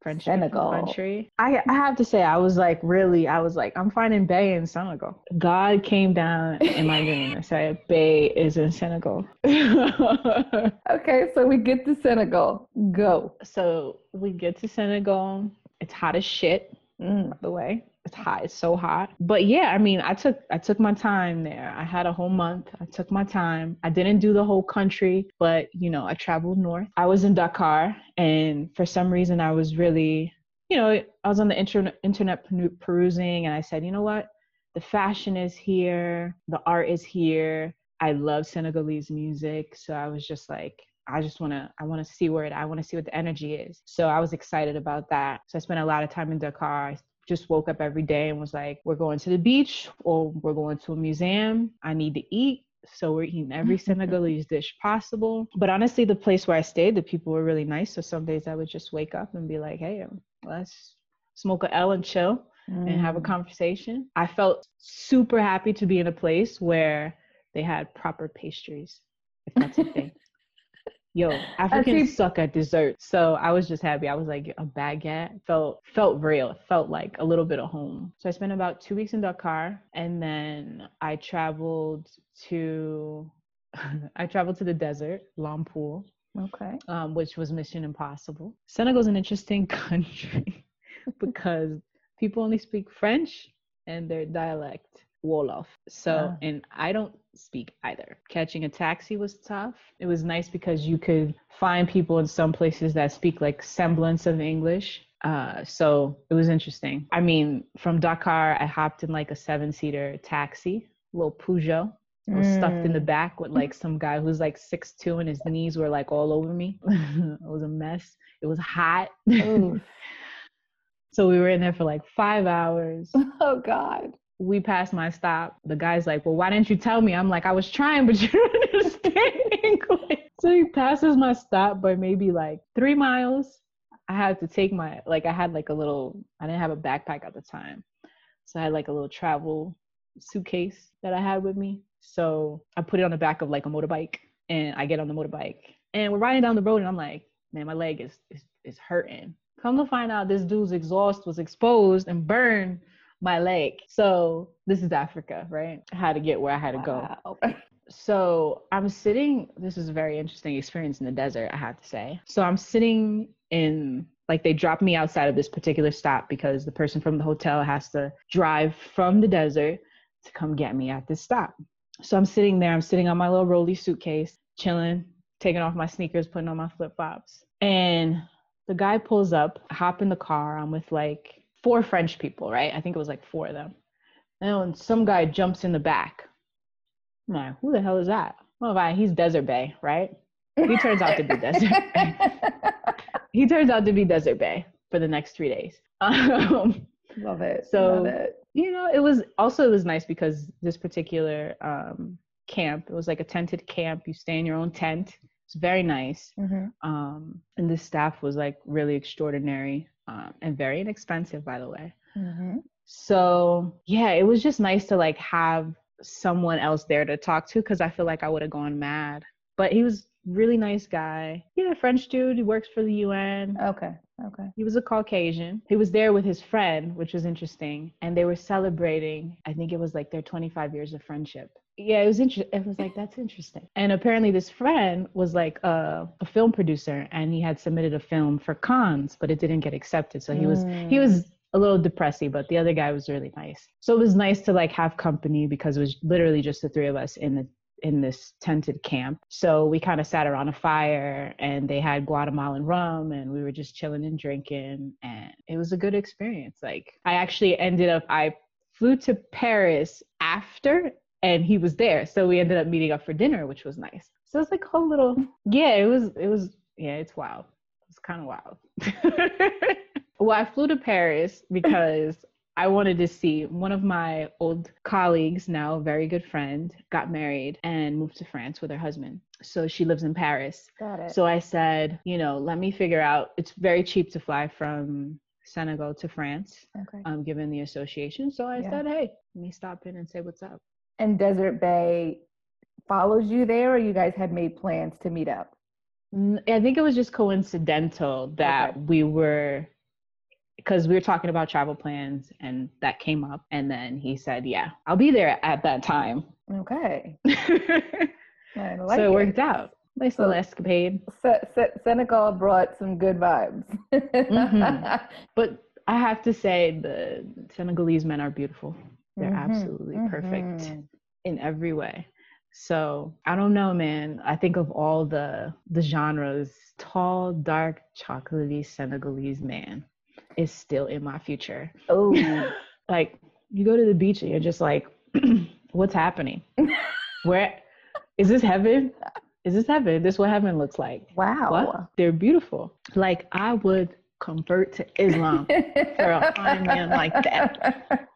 French Senegal. country. I I have to say, I was like really, I was like, I'm finding Bay in Senegal. God came down in my dream and said, Bay is in Senegal. Okay, so we get to Senegal. Go. so we get to Senegal. It's hot as shit. Mm. by the way. It's hot. It's so hot. But yeah, I mean, I took I took my time there. I had a whole month. I took my time. I didn't do the whole country, but you know, I traveled north. I was in Dakar, and for some reason, I was really, you know, I was on the internet internet perusing, and I said, you know what, the fashion is here, the art is here. I love Senegalese music, so I was just like, I just want to I want to see where it I want to see what the energy is. So I was excited about that. So I spent a lot of time in Dakar. I just woke up every day and was like, we're going to the beach or we're going to a museum. I need to eat. So we're eating every Senegalese dish possible. But honestly, the place where I stayed, the people were really nice. So some days I would just wake up and be like, hey, let's smoke a L and chill and have a Mm. conversation. I felt super happy to be in a place where they had proper pastries, if that's a thing. Yo, Africans suck at dessert. So I was just happy. I was like a baguette felt felt real. Felt like a little bit of home. So I spent about two weeks in Dakar and then I traveled to I traveled to the desert, Lompoul, Okay. um, which was Mission Impossible. Senegal's an interesting country because people only speak French and their dialect Wolof. So, Ah. and I don't speak either. Catching a taxi was tough. It was nice because you could find people in some places that speak like semblance of English. Uh, so it was interesting. I mean, from Dakar, I hopped in like a seven seater taxi, little Peugeot. I was stuffed in the Mm. back with like some guy who's like six two and his knees were like all over me. it was a mess. It was hot. So we were in there for like five hours. Oh God. We passed my stop. The guy's like, Well, why didn't you tell me? I'm like, I was trying, but you don't understand English. So he passes my stop by maybe like three miles. I had to take my like I had like a little I didn't have a backpack at the time. So I had like a little travel suitcase that I had with me. So I put it on the back of like a motorbike and I get on the motorbike. And we're riding down the road and I'm like, man, my leg is is, is hurting. Come to find out this dude's exhaust was exposed and burned my leg. So this is Africa, right? How to get where I had to go so I'm sitting. This is a very interesting experience in the desert, I have to say. So I'm sitting in, like, they dropped me outside of this particular stop because the person from the hotel has to drive from the desert to come get me at this stop. So I'm sitting there, I'm sitting on my little rolly suitcase, chilling, taking off my sneakers, putting on my flip flops. And the guy pulls up, hop in the car. I'm with like four French people, right? I think it was like four of them. And some guy jumps in the back. I'm like, who the hell is that? Well, fine, he's Desert Bay, right? He turns out to be Desert Bay. he turns out to be Desert Bay for the next three days. Um, Love it. So Love it. you know, it was also it was nice because this particular um, camp, it was like a tented camp. You stay in your own tent. It's very nice. Mhm. Um, and the staff was like really extraordinary um, and very inexpensive, by the way. Mhm. So yeah, it was just nice to like have someone else there to talk to because I feel like I would have gone mad. But he was really nice guy. Yeah, French dude. He works for the UN. Okay. Okay. He was a Caucasian. He was there with his friend, which was interesting, and they were celebrating. I think it was like their 25 years of friendship. Yeah, it was interesting. It was like that's interesting. And apparently, this friend was like a, a film producer, and he had submitted a film for Cannes, but it didn't get accepted. So he was he Mm. was a little depressing, but the other guy was really nice. So it was nice to like have company because it was literally just the three of us in the in this tented camp. So we kind of sat around a fire and they had Guatemalan rum and we were just chilling and drinking and it was a good experience. Like I actually ended up I flew to Paris after and he was there. So we ended up meeting up for dinner, which was nice. So it's like a whole little yeah, it was it was yeah, it's wild. It's kind of wild. well, I flew to Paris because I wanted to see one of my old colleagues, now a very good friend, got married and moved to France with her husband. So she lives in Paris. Got it. So I said, you know, let me figure out. It's very cheap to fly from Senegal to France, okay. um, given the association. So I Yeah. said, hey, let me stop in and say what's up. And Desert Bay follows you there, or you guys had made plans to meet up? I think it was just coincidental that Okay. we were because we were talking about travel plans and that came up and then he said yeah i'll be there at that time Okay. so I like it worked out nice So- little escapade Se- Se- Senegal brought some good vibes. Mhm. but i have to say the senegalese men are beautiful they're Mhm, absolutely perfect mhm. in every way. So i don't know man. I think of all the the genres tall dark chocolatey senegalese man is still in my future. Oh, like you go to the beach and you're just like what's happening? Where is this heaven? Is this heaven? This is what heaven looks like. Wow. what? They're beautiful. Like i would convert to islam for a fine man like that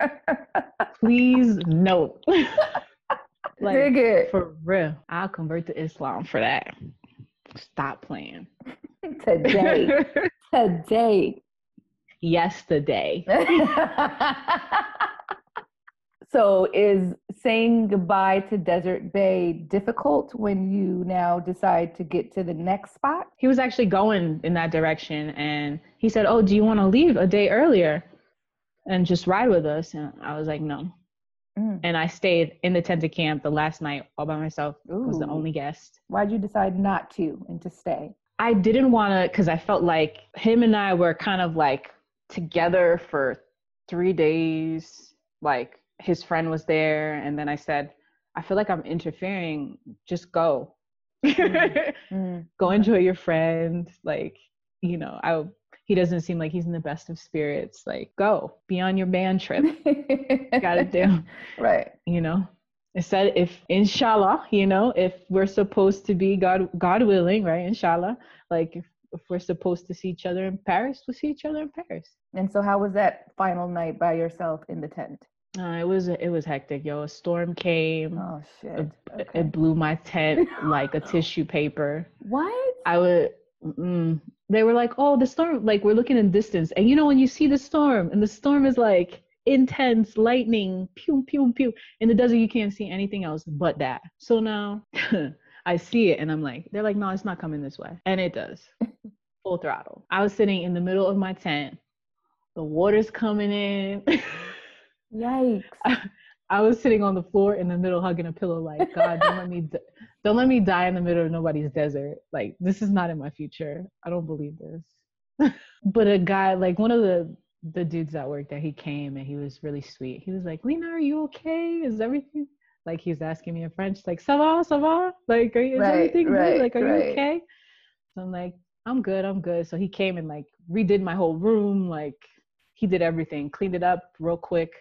please note Very like good. for real i'll convert to islam for that stop playing Today. Today. yesterday so is saying goodbye to Desert Bay difficult when you now decide to get to the next spot? he was actually going in that direction and he said oh do you want to leave a day earlier and just ride with us and i was like no Mm. and i stayed in the tented camp the last night all by myself I was the only guest Why'd you decide not to and to stay? i didn't want to because i felt like him and i were kind of like together for three days like his friend was there and then i said i feel like i'm interfering just go Mm. go enjoy your friend like you know i he doesn't seem like he's in the best of spirits like go be on your band trip gotta do Right. you know it said if inshallah you know if we're supposed to be god god willing right inshallah like if, if we're supposed to see each other in paris we'll see each other in paris And so, how was that final night by yourself in the tent? uh, it was it was hectic yo a storm came Oh shit. it, Okay. it blew my tent like a tissue paper What? I would. Mm, they were like, "Oh, the storm! Like we're looking in distance, and you know when you see the storm, and the storm is like intense lightning, pew pew pew. In the desert, you can't see anything else but that. So now I see it, and I'm like, they're like, "No, it's not coming this way," and it does, full throttle. I was sitting in the middle of my tent, the water's coming in. Yikes. I was sitting on the floor in the middle, hugging a pillow, like, God, don't let me, d- don't let me die in the middle of nobody's desert. Like, this is not in my future. I don't believe this. but a guy, like one of the the dudes that worked there, he came and he was really sweet. He was like, Lena, are you okay? Is everything? Like he was asking me in French, like, ça va, ça va? Like, are you, is Right, everything right, good? Like, are right. you okay? So I'm like, I'm good, I'm good. So he came and like redid my whole room. Like he did everything, cleaned it up real quick.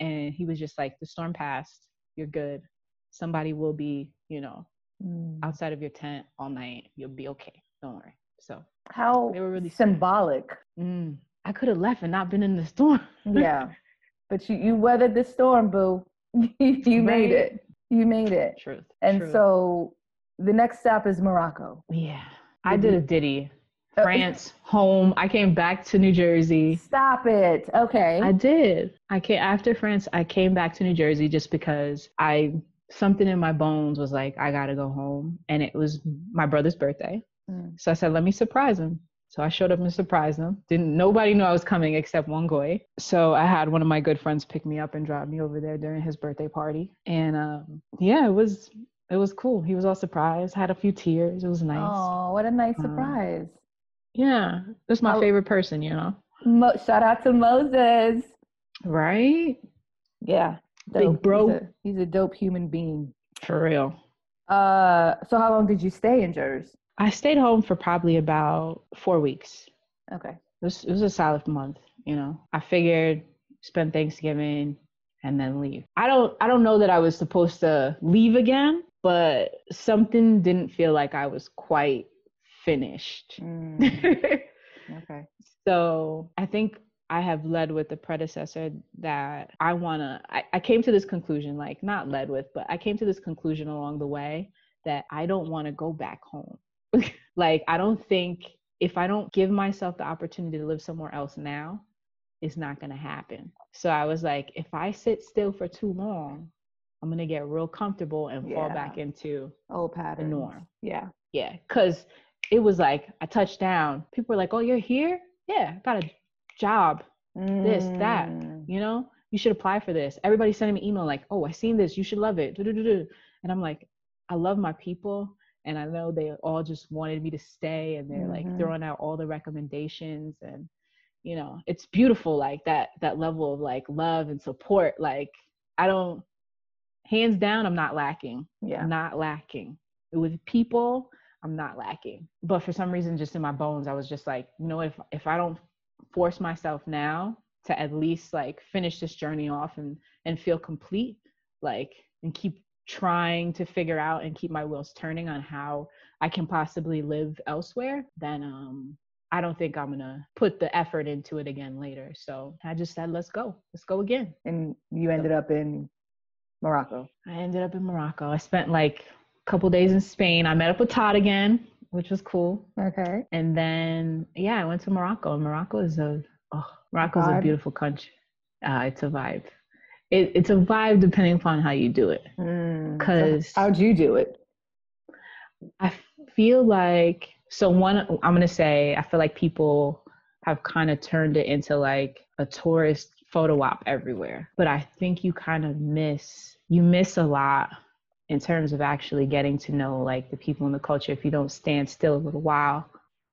And he was just like, the storm passed. You're good. Somebody will be, you know, Mm. outside of your tent all night. You'll be okay. Don't worry. So How They were really symbolic. mm, I could have left and not been in the storm. Yeah. but you, you weathered the storm, boo. you made it. You made it. Truth. And truth. so the next stop is Morocco. yeah, I Did did you- a ditty. Oh. France, home. I came back to New Jersey. Stop it. Okay. I did. I came after France. I came back to New Jersey just because I something in my bones was like I gotta go home, and it was my brother's birthday. Mm. So I said, let me surprise him. So I showed up and surprised him. Didn't nobody knew I was coming except one guy. So I had one of my good friends pick me up and drive me over there during his birthday party. And um, yeah, it was it was cool. He was all surprised. Had a few tears. It was nice. Oh, what a nice Um, surprise. Yeah, that's my How- favorite person. You know, Mo- shout out to Moses. right? Yeah. Big bro. He's a, he's a dope human being. For real. Uh, so how long did you stay in Jersey? I stayed home for probably about four weeks. Okay. It was, it was a solid month, you know. I figured spend Thanksgiving and then leave. I don't I don't know that I was supposed to leave again, but something didn't feel like I was quite finished. Mm, okay. so I think I have led with the predecessor that I wanna I, I came to this conclusion, like not led with, but I came to this conclusion along the way that I don't want to go back home. like I don't think if I don't give myself the opportunity to live somewhere else now, it's not gonna happen. So I was like, if I sit still for too long, I'm gonna get real comfortable and fall back into Old pattern. norm. Yeah. yeah, because it was like I touched down. People were like, "Oh, you're here? Yeah, I got a job. This, that. Mm, You know, you should apply for this." Everybody sending me email like, "Oh, I seen this. You should love it." Do-do-do-do. And I'm like, I love my people, and I know they all just wanted me to stay, and they're Mhm. like throwing out all the recommendations, and you know, it's beautiful, like that that level of like love and support. Like I don't, hands down, I'm not lacking Yeah. not lacking with people i'm not lacking but for some reason just in my bones i was just like you know if if i don't force myself now to at least like finish this journey off and and feel complete like and keep trying to figure out and keep my wheels turning on how i can possibly live elsewhere then um i don't think i'm gonna put the effort into it again later so i just said let's go let's go again And you ended up in Morocco. I ended up in Morocco. I spent like a couple days in Spain. I met up with Todd again, which was cool. Okay. And then yeah, I went to Morocco. And Morocco is a oh, Morocco is a beautiful country. Uh, it's a vibe. It, it's a vibe depending upon how you do it. Mm, so 'Cause- how'd you do it? I feel like so one I'm gonna say I feel like people have kind of turned it into like a tourist photo op everywhere. But I think you kind of miss you miss a lot in terms of actually getting to know like the people in the culture if you don't stand still a little while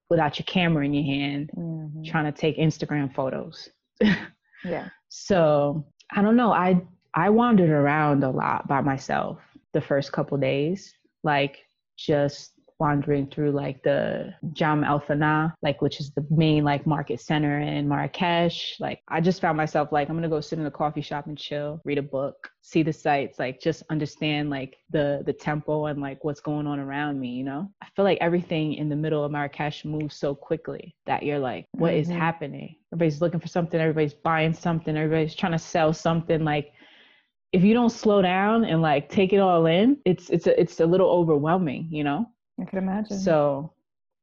without your camera in your hand Mhm. trying to take Instagram photos. Yeah. So I don't know. I I wandered around a lot by myself the first couple days, like just wandering through like the Jemaa el-Fnaa, like which is the main like market center in Marrakesh. Like I just found myself like I'm gonna go sit in a coffee shop and chill, read a book, see the sights, like just understand like the the tempo and like what's going on around me. You know, I feel like everything in the middle of Marrakesh moves so quickly that you're like, what is Mhm. happening? Everybody's looking for something. Everybody's buying something. Everybody's trying to sell something. Like if you don't slow down and like take it all in, it's it's a, it's a little overwhelming, you know. I could imagine. So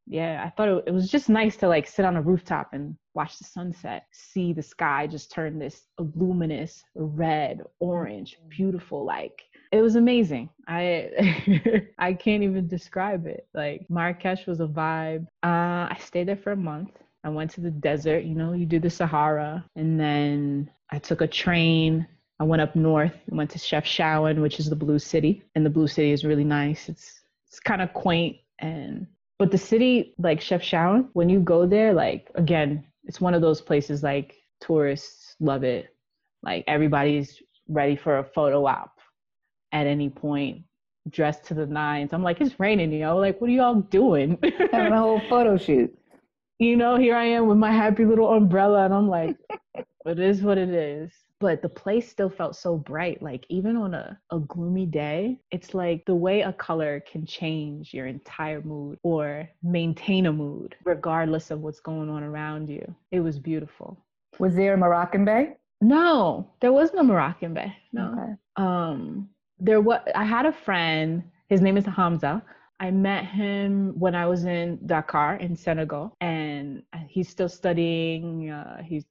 yeah, I thought it, it was just nice to like sit on a rooftop and watch the sunset, see the sky just turn this luminous red, orange, beautiful. Like it was amazing. I I can't even describe it. Like Marrakesh was a vibe. Uh, I stayed there for a month. I went to the desert. You know, you do the Sahara, and then I took a train. I went up north and went to Chef Chefchaouen, which is the Blue City, and the Blue City is really nice. It's it's kind of quaint and but the city like Chef Chefchaouen, when you go there, like again, it's one of those places like tourists love it. Like everybody's ready for a photo op. at any point dressed to the nines. I'm like, it's raining, you know, like, what are y'all doing? Having a whole photo shoot. You know, here I am with my happy little umbrella, and I'm like, it is what it is. But the place still felt so bright. Like, even on a, a gloomy day, it's like the way a color can change your entire mood or maintain a mood, regardless of what's going on around you. It was beautiful. Was there a Moroccan Bay? No, there was no Moroccan Bay. No. Okay. Um, there was. I had a friend. His name is Hamza. I met him when I was in Dakar in Senegal, and he's still studying. Uh, he's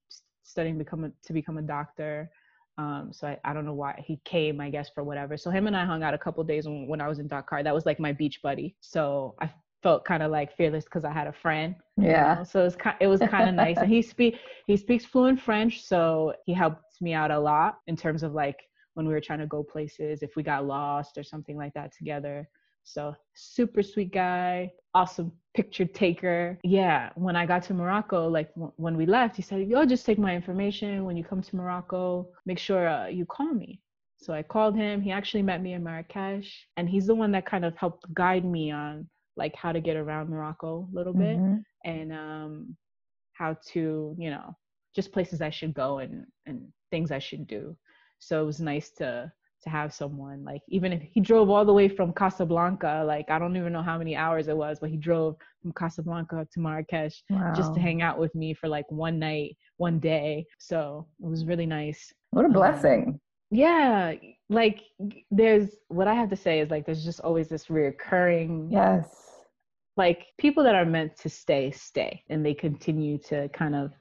studying become a, to become a doctor. Um, so I, I don't know why he came, I guess for whatever. So him and I hung out a couple days when, when I was in Dakar. That was like my beach buddy. So I felt kind of like fearless because I had a friend. Yeah. know? So it was kind, it was kind of nice. And he speak he speaks fluent French, so he helped me out a lot in terms of like when we were trying to go places, if we got lost or something like that together. So super sweet guy, awesome picture taker. Yeah, when I got to Morocco, like w- when we left, he said, "Yo, just take my information. When you come to Morocco, make sure uh, you call me." So I called him. He actually met me in Marrakesh, and he's the one that kind of helped guide me on like how to get around Morocco a little bit Mm-hmm. and um, how to, you know, just places I should go and and things I should do. So it was nice to to have someone like even if he drove all the way from Casablanca, like I don't even know how many hours it was, but he drove from Casablanca to Marrakesh Wow. just to hang out with me for like one night, one day. So it was really nice. What a Um, blessing. Yeah, like there's what I have to say is like there's just always this reoccurring Yes. like people that are meant to stay stay and they continue to kind of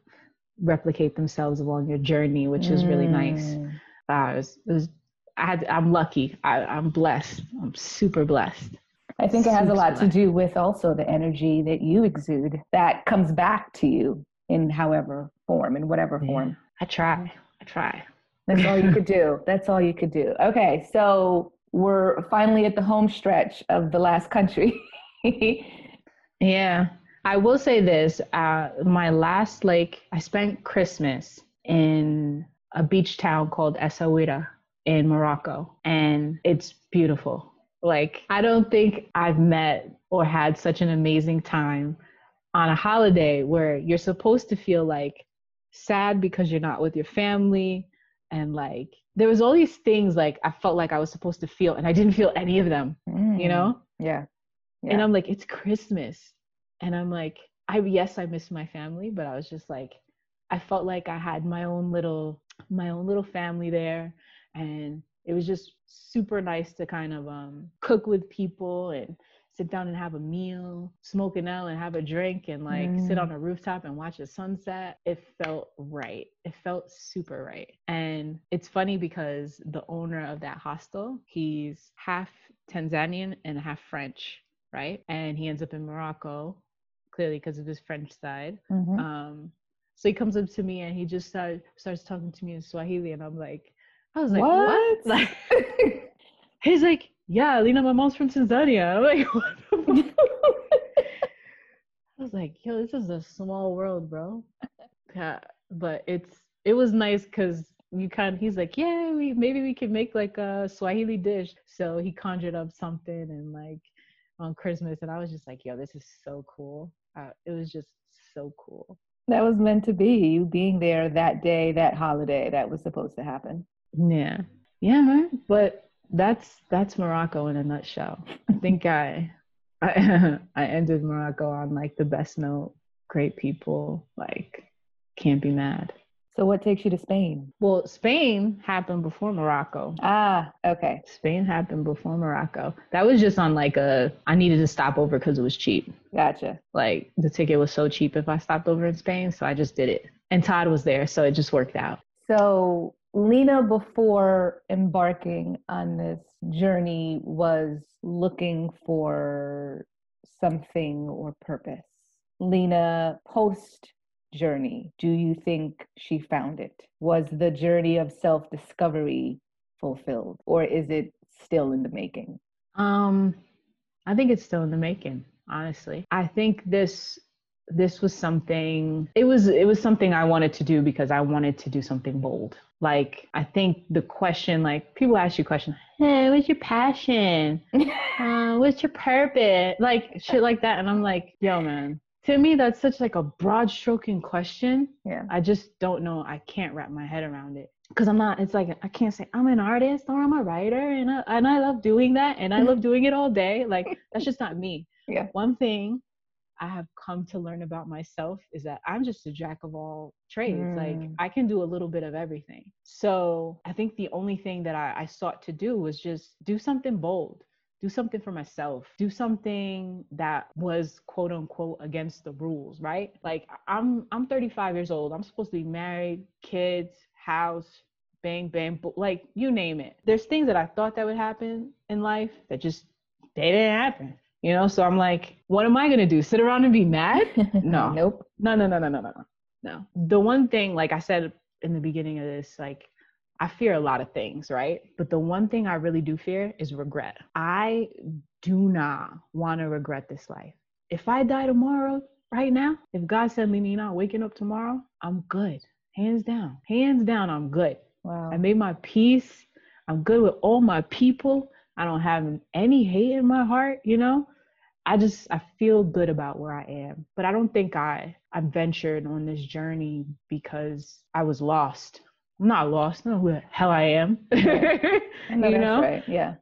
replicate themselves along your journey which is really nice Mm. uh, it was, it was I had, i'm lucky I, i'm blessed i'm super blessed I think it has a Super lot to do with also the energy that you exude that comes back to you in however form, in whatever Yeah. form. i try i try That's all you could do. That's all you could do. Okay, so we're finally at the home stretch of the last country. yeah i will say this uh, my last like i spent christmas in a beach town called essaouira in morocco and it's beautiful like i don't think i've met or had such an amazing time on a holiday where you're supposed to feel like sad because you're not with your family and like there was all these things like i felt like i was supposed to feel and i didn't feel any of them you know mm. Yeah. and I'm like, it's Christmas. And I'm like, I yes, I miss my family, but I was just like, I felt like I had my own little my own little family there. And it was just super nice to kind of um cook with people and sit down and have a meal, smoke an L and have a drink and like sit Mm. on a rooftop and watch the sunset. It felt right. It felt super right. And it's funny because the owner of that hostel, he's half Tanzanian and half French right? And he ends up in Morocco, clearly because of his French side. Mhm. Um, so he comes up to me and he just start, starts talking to me in Swahili, and I'm like, I was like, What? what? Like, he's like, yeah, Lena, my mom's from Tanzania. I'm like, what the fuck? I was like, yo, this is a small world, bro. Yeah, but it's it was nice because you kind of he's like, yeah, we maybe we can make like a Swahili dish. So he conjured up something and like on Christmas, and I was just like, yo, this is so cool. Uh, it was just so cool. that was meant to be. You being there that day, that holiday, that was supposed to happen. Yeah, yeah, man. But that's that's Morocco in a nutshell. I think I I I ended Morocco on like the best note. Great people, like can't be mad. So what takes you to Spain? Well, Spain happened before Morocco. Ah, okay. Spain happened before Morocco. That was just on like a I needed to stop over because it was cheap. Gotcha. Like the ticket was so cheap if I stopped over in Spain, so I just did it. And Todd was there, so it just worked out. So Lena, before embarking on this journey, was looking for something or purpose. Lena, post journey, do you think she found it? Was the journey of self discovery fulfilled, or is it still in the making? Um, I think it's still in the making, honestly. I think this this was something it was it was something I wanted to do because I wanted to do something bold. Like I think the question like people ask you questions, hey, what's your passion? uh, what's your purpose? Like shit like that. And I'm like, yo, man. To me, that's such like a broad stroking question. Yeah. I just don't know. I can't wrap my head around it because I'm not. It's like I can't say I'm an artist or I'm a writer, and I, and I love doing that, and I love doing it all day. Like that's just not me. Yeah. One thing I have come to learn about myself is that I'm just a jack of all trades. Mm. Like I can do a little bit of everything. So I think the only thing that I, I sought to do was just do something bold do something for myself do something that was quote unquote against the rules right like i'm i'm 35 years old i'm supposed to be married kids house bang bang like you name it there's things that i thought that would happen in life that just they didn't happen you know, so I'm like, what am I gonna do? Sit around and be mad? No. nope. No, no, no, no, no, no, no. The one thing, like I said in the beginning of this, like I fear a lot of things, right? But the one thing I really do fear is regret. I do not want to regret this life. If I die tomorrow, right now, if God sent me not waking up tomorrow, I'm good. Hands down. Hands down, I'm good. Wow. I made my peace. I'm good with all my people. I don't have any hate in my heart, you know? I just I feel good about where I am. But I don't think I I ventured on this journey because I was lost. I'm not lost. I know who the hell I am. I know you know? Right. Yeah.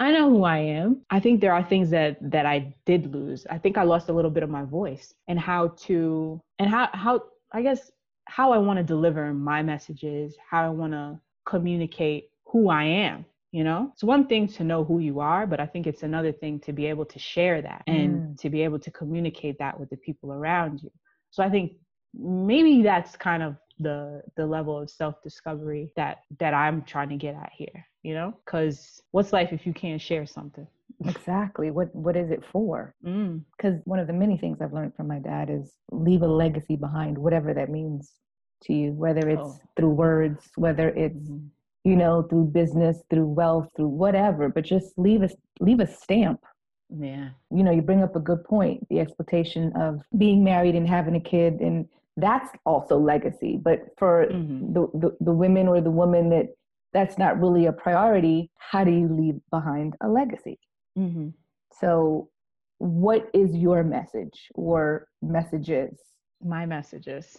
I know who I am. I think there are things that that I did lose. I think I lost a little bit of my voice and how to and how how I guess how I want to deliver my messages, how I want to communicate who I am. You know, it's one thing to know who you are, but I think it's another thing to be able to share that and mm. to be able to communicate that with the people around you. So I think maybe that's kind of the the level of self discovery that that I'm trying to get at here you know because what's life if you can't share something exactly what what is it for because mm. one of the many things I've learned from my dad is leave a legacy behind whatever that means to you whether it's oh. through words whether it's mm-hmm. You know through business through wealth through whatever but just leave a leave a stamp. Yeah. You know you bring up a good point the expectation of being married and having a kid and that's also legacy but for mm-hmm. the, the, the women or the woman that that's not really a priority how do you leave behind a legacy? Mm-hmm. so what is your message or messages? My messages.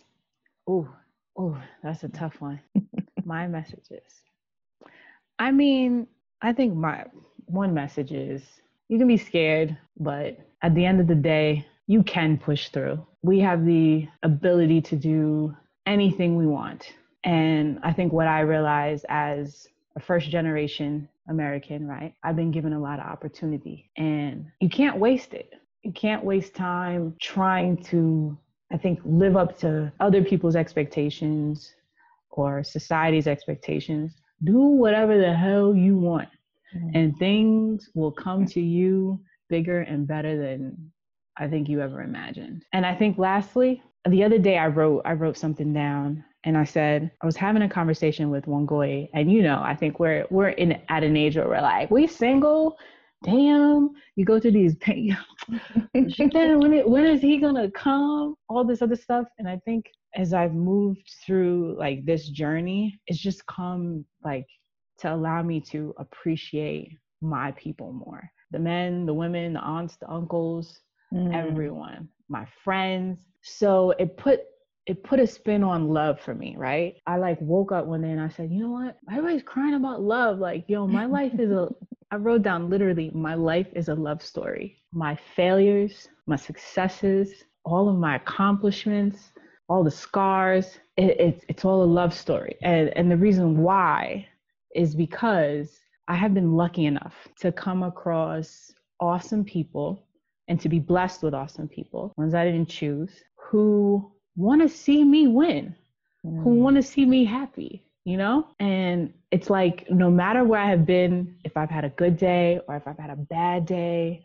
Oh oh that's a tough one. My messages i mean i think my one message is you can be scared but at the end of the day you can push through. We have the ability to do anything we want. And I think what I realized as a first generation American, right? I've been given a lot of opportunity and you can't waste it. You can't waste time trying to, I think, live up to other people's expectations or society's expectations. Do whatever the hell you want, mm-hmm. and things will come to you bigger and better than I think you ever imagined. And I think lastly, the other day I wrote I wrote something down and I said I was having a conversation with Wangoi and you know I think we're we're in at an age where we're like we single damn you go to these pain then when it, when is he gonna come all this other stuff and I think as I've moved through like this journey it's just come like to allow me to appreciate my people more the men the women the aunts the uncles mm. everyone, my friends. So it put it put a spin on love for me, right? I like woke up one day and I said, you know what? Everybody's crying about love. Like, yo, my life is a I wrote down literally, my life is a love story. My failures, my successes, all of my accomplishments, all the scars, it, it, it's all a love story. And, and the reason why is because I have been lucky enough to come across awesome people and to be blessed with awesome people, ones I didn't choose, who want to see me win, mm. who want to see me happy, you know? And it's like no matter where I have been, if I've had a good day or if I've had a bad day,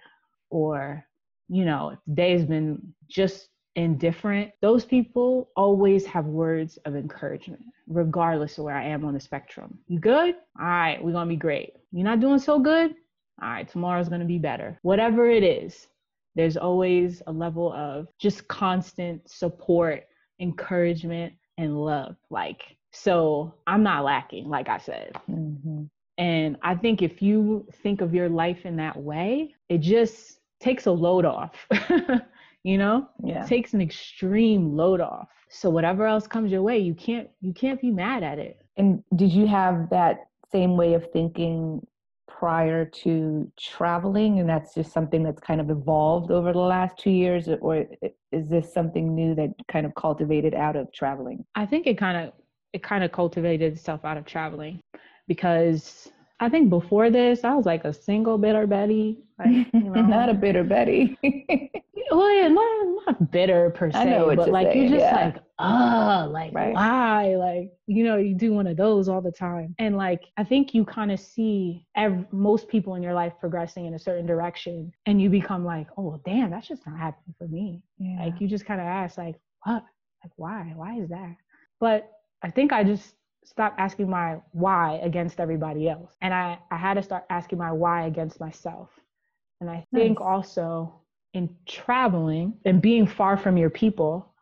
or, you know, if the day has been just indifferent, those people always have words of encouragement, regardless of where I am on the spectrum. You good? All right, we're gonna be great. You're not doing so good? All right, tomorrow's gonna be better. Whatever it is, there's always a level of just constant support, encouragement, and love. Like, so I'm not lacking, like I said. Mm-hmm. And I think if you think of your life in that way, it just takes a load off. you know? Yeah. It takes an extreme load off. So whatever else comes your way, you can't you can't be mad at it. And did you have that same way of thinking prior to traveling and that's just something that's kind of evolved over the last 2 years or is this something new that kind of cultivated out of traveling? I think it kind of it kind of cultivated itself out of traveling because I think before this, I was like a single bitter Betty. Like, you know. not a bitter Betty. well, yeah, not, not bitter per se, but like saying, you're just yeah. like, oh, like right. why? Like, you know, you do one of those all the time. And like, I think you kind of see every, most people in your life progressing in a certain direction and you become like, oh, well, damn, that's just not happening for me. Yeah. Like, you just kind of ask, like, what? Like, why? Why is that? But I think I just stopped asking my why against everybody else. And I, I had to start asking my why against myself. And I think nice. also in traveling and being far from your people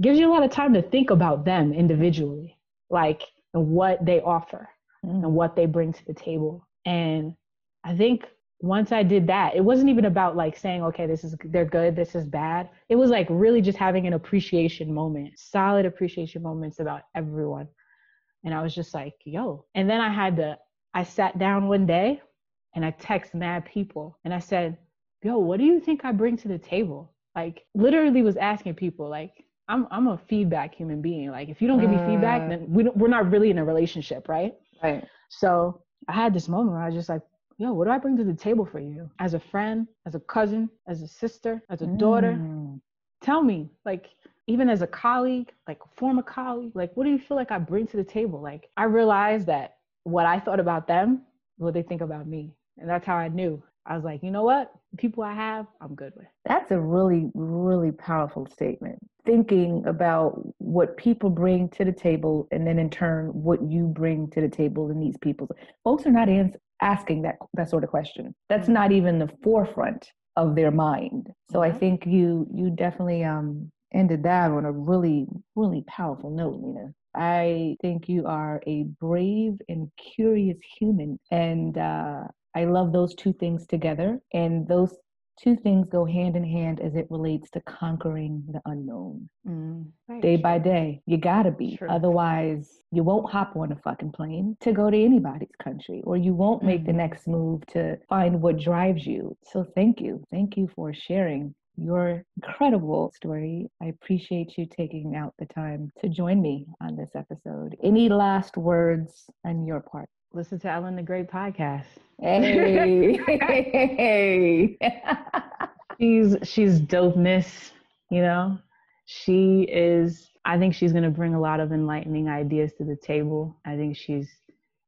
gives you a lot of time to think about them individually, like and what they offer mm. and what they bring to the table. And I think once I did that, it wasn't even about like saying, okay, this is they're good, this is bad. It was like really just having an appreciation moment, solid appreciation moments about everyone. And I was just like, yo. And then I had to, I sat down one day and I text mad people and I said, yo, what do you think I bring to the table? Like literally was asking people like, I'm I'm a feedback human being. Like if you don't give me feedback, uh. then we don't, we're not really in a relationship, right? Right. So I had this moment where I was just like, yo, what do I bring to the table for you? As a friend, as a cousin, as a sister, as a mm. daughter? Tell me, like, even as a colleague, like a former colleague, like, what do you feel like I bring to the table? Like, I realized that what I thought about them, what they think about me. And that's how I knew I was like, you know what? The people I have, I'm good with. That's a really, really powerful statement. Thinking about what people bring to the table, and then in turn, what you bring to the table in these people. Folks are not ans- asking that that sort of question. That's not even the forefront of their mind. So mm-hmm. I think you you definitely um, ended that on a really, really powerful note, Nina. I think you are a brave and curious human, and uh, I love those two things together. And those two things go hand in hand as it relates to conquering the unknown. Mm, day true. by day, you gotta be. True. Otherwise, you won't hop on a fucking plane to go to anybody's country, or you won't make mm. the next move to find what drives you. So, thank you. Thank you for sharing your incredible story. I appreciate you taking out the time to join me on this episode. Any last words on your part? listen to Ellen the Great podcast. Hey, hey. she's she's dopeness. You know, she is. I think she's going to bring a lot of enlightening ideas to the table. I think she's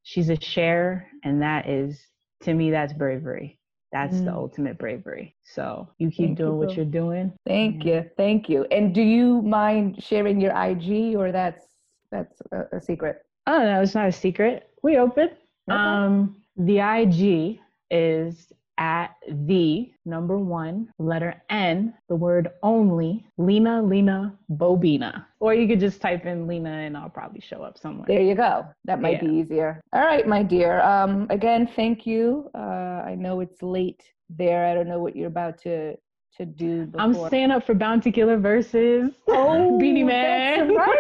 she's a share, and that is to me that's bravery. That's mm. the ultimate bravery. So you keep Thank doing you, what you're doing. Thank yeah. you. Thank you. And do you mind sharing your IG or that's that's a, a secret? Oh no, it's not a secret. We open. Okay. Um, the IG is at the number one letter N, the word only, Lena Lena Bobina. Or you could just type in Lena and I'll probably show up somewhere. There you go. That might yeah. be easier. All right, my dear. Um, again, thank you. Uh, I know it's late there. I don't know what you're about to to do. Before. I'm staying up for Bounty Killer versus oh, Beenie Man. right.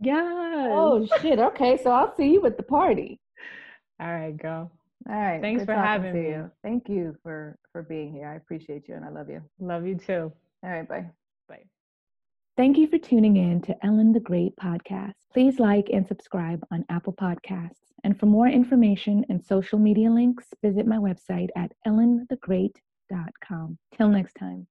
yes. Oh shit. Okay, so I'll see you at the party. All right, girl. All right. Thanks for having me. You. Thank you for for being here. I appreciate you and I love you. Love you too. All right, bye. Bye. Thank you for tuning in to Ellen the Great podcast. Please like and subscribe on Apple Podcasts. And for more information and social media links, visit my website at ellenthegreat.com. Till next time.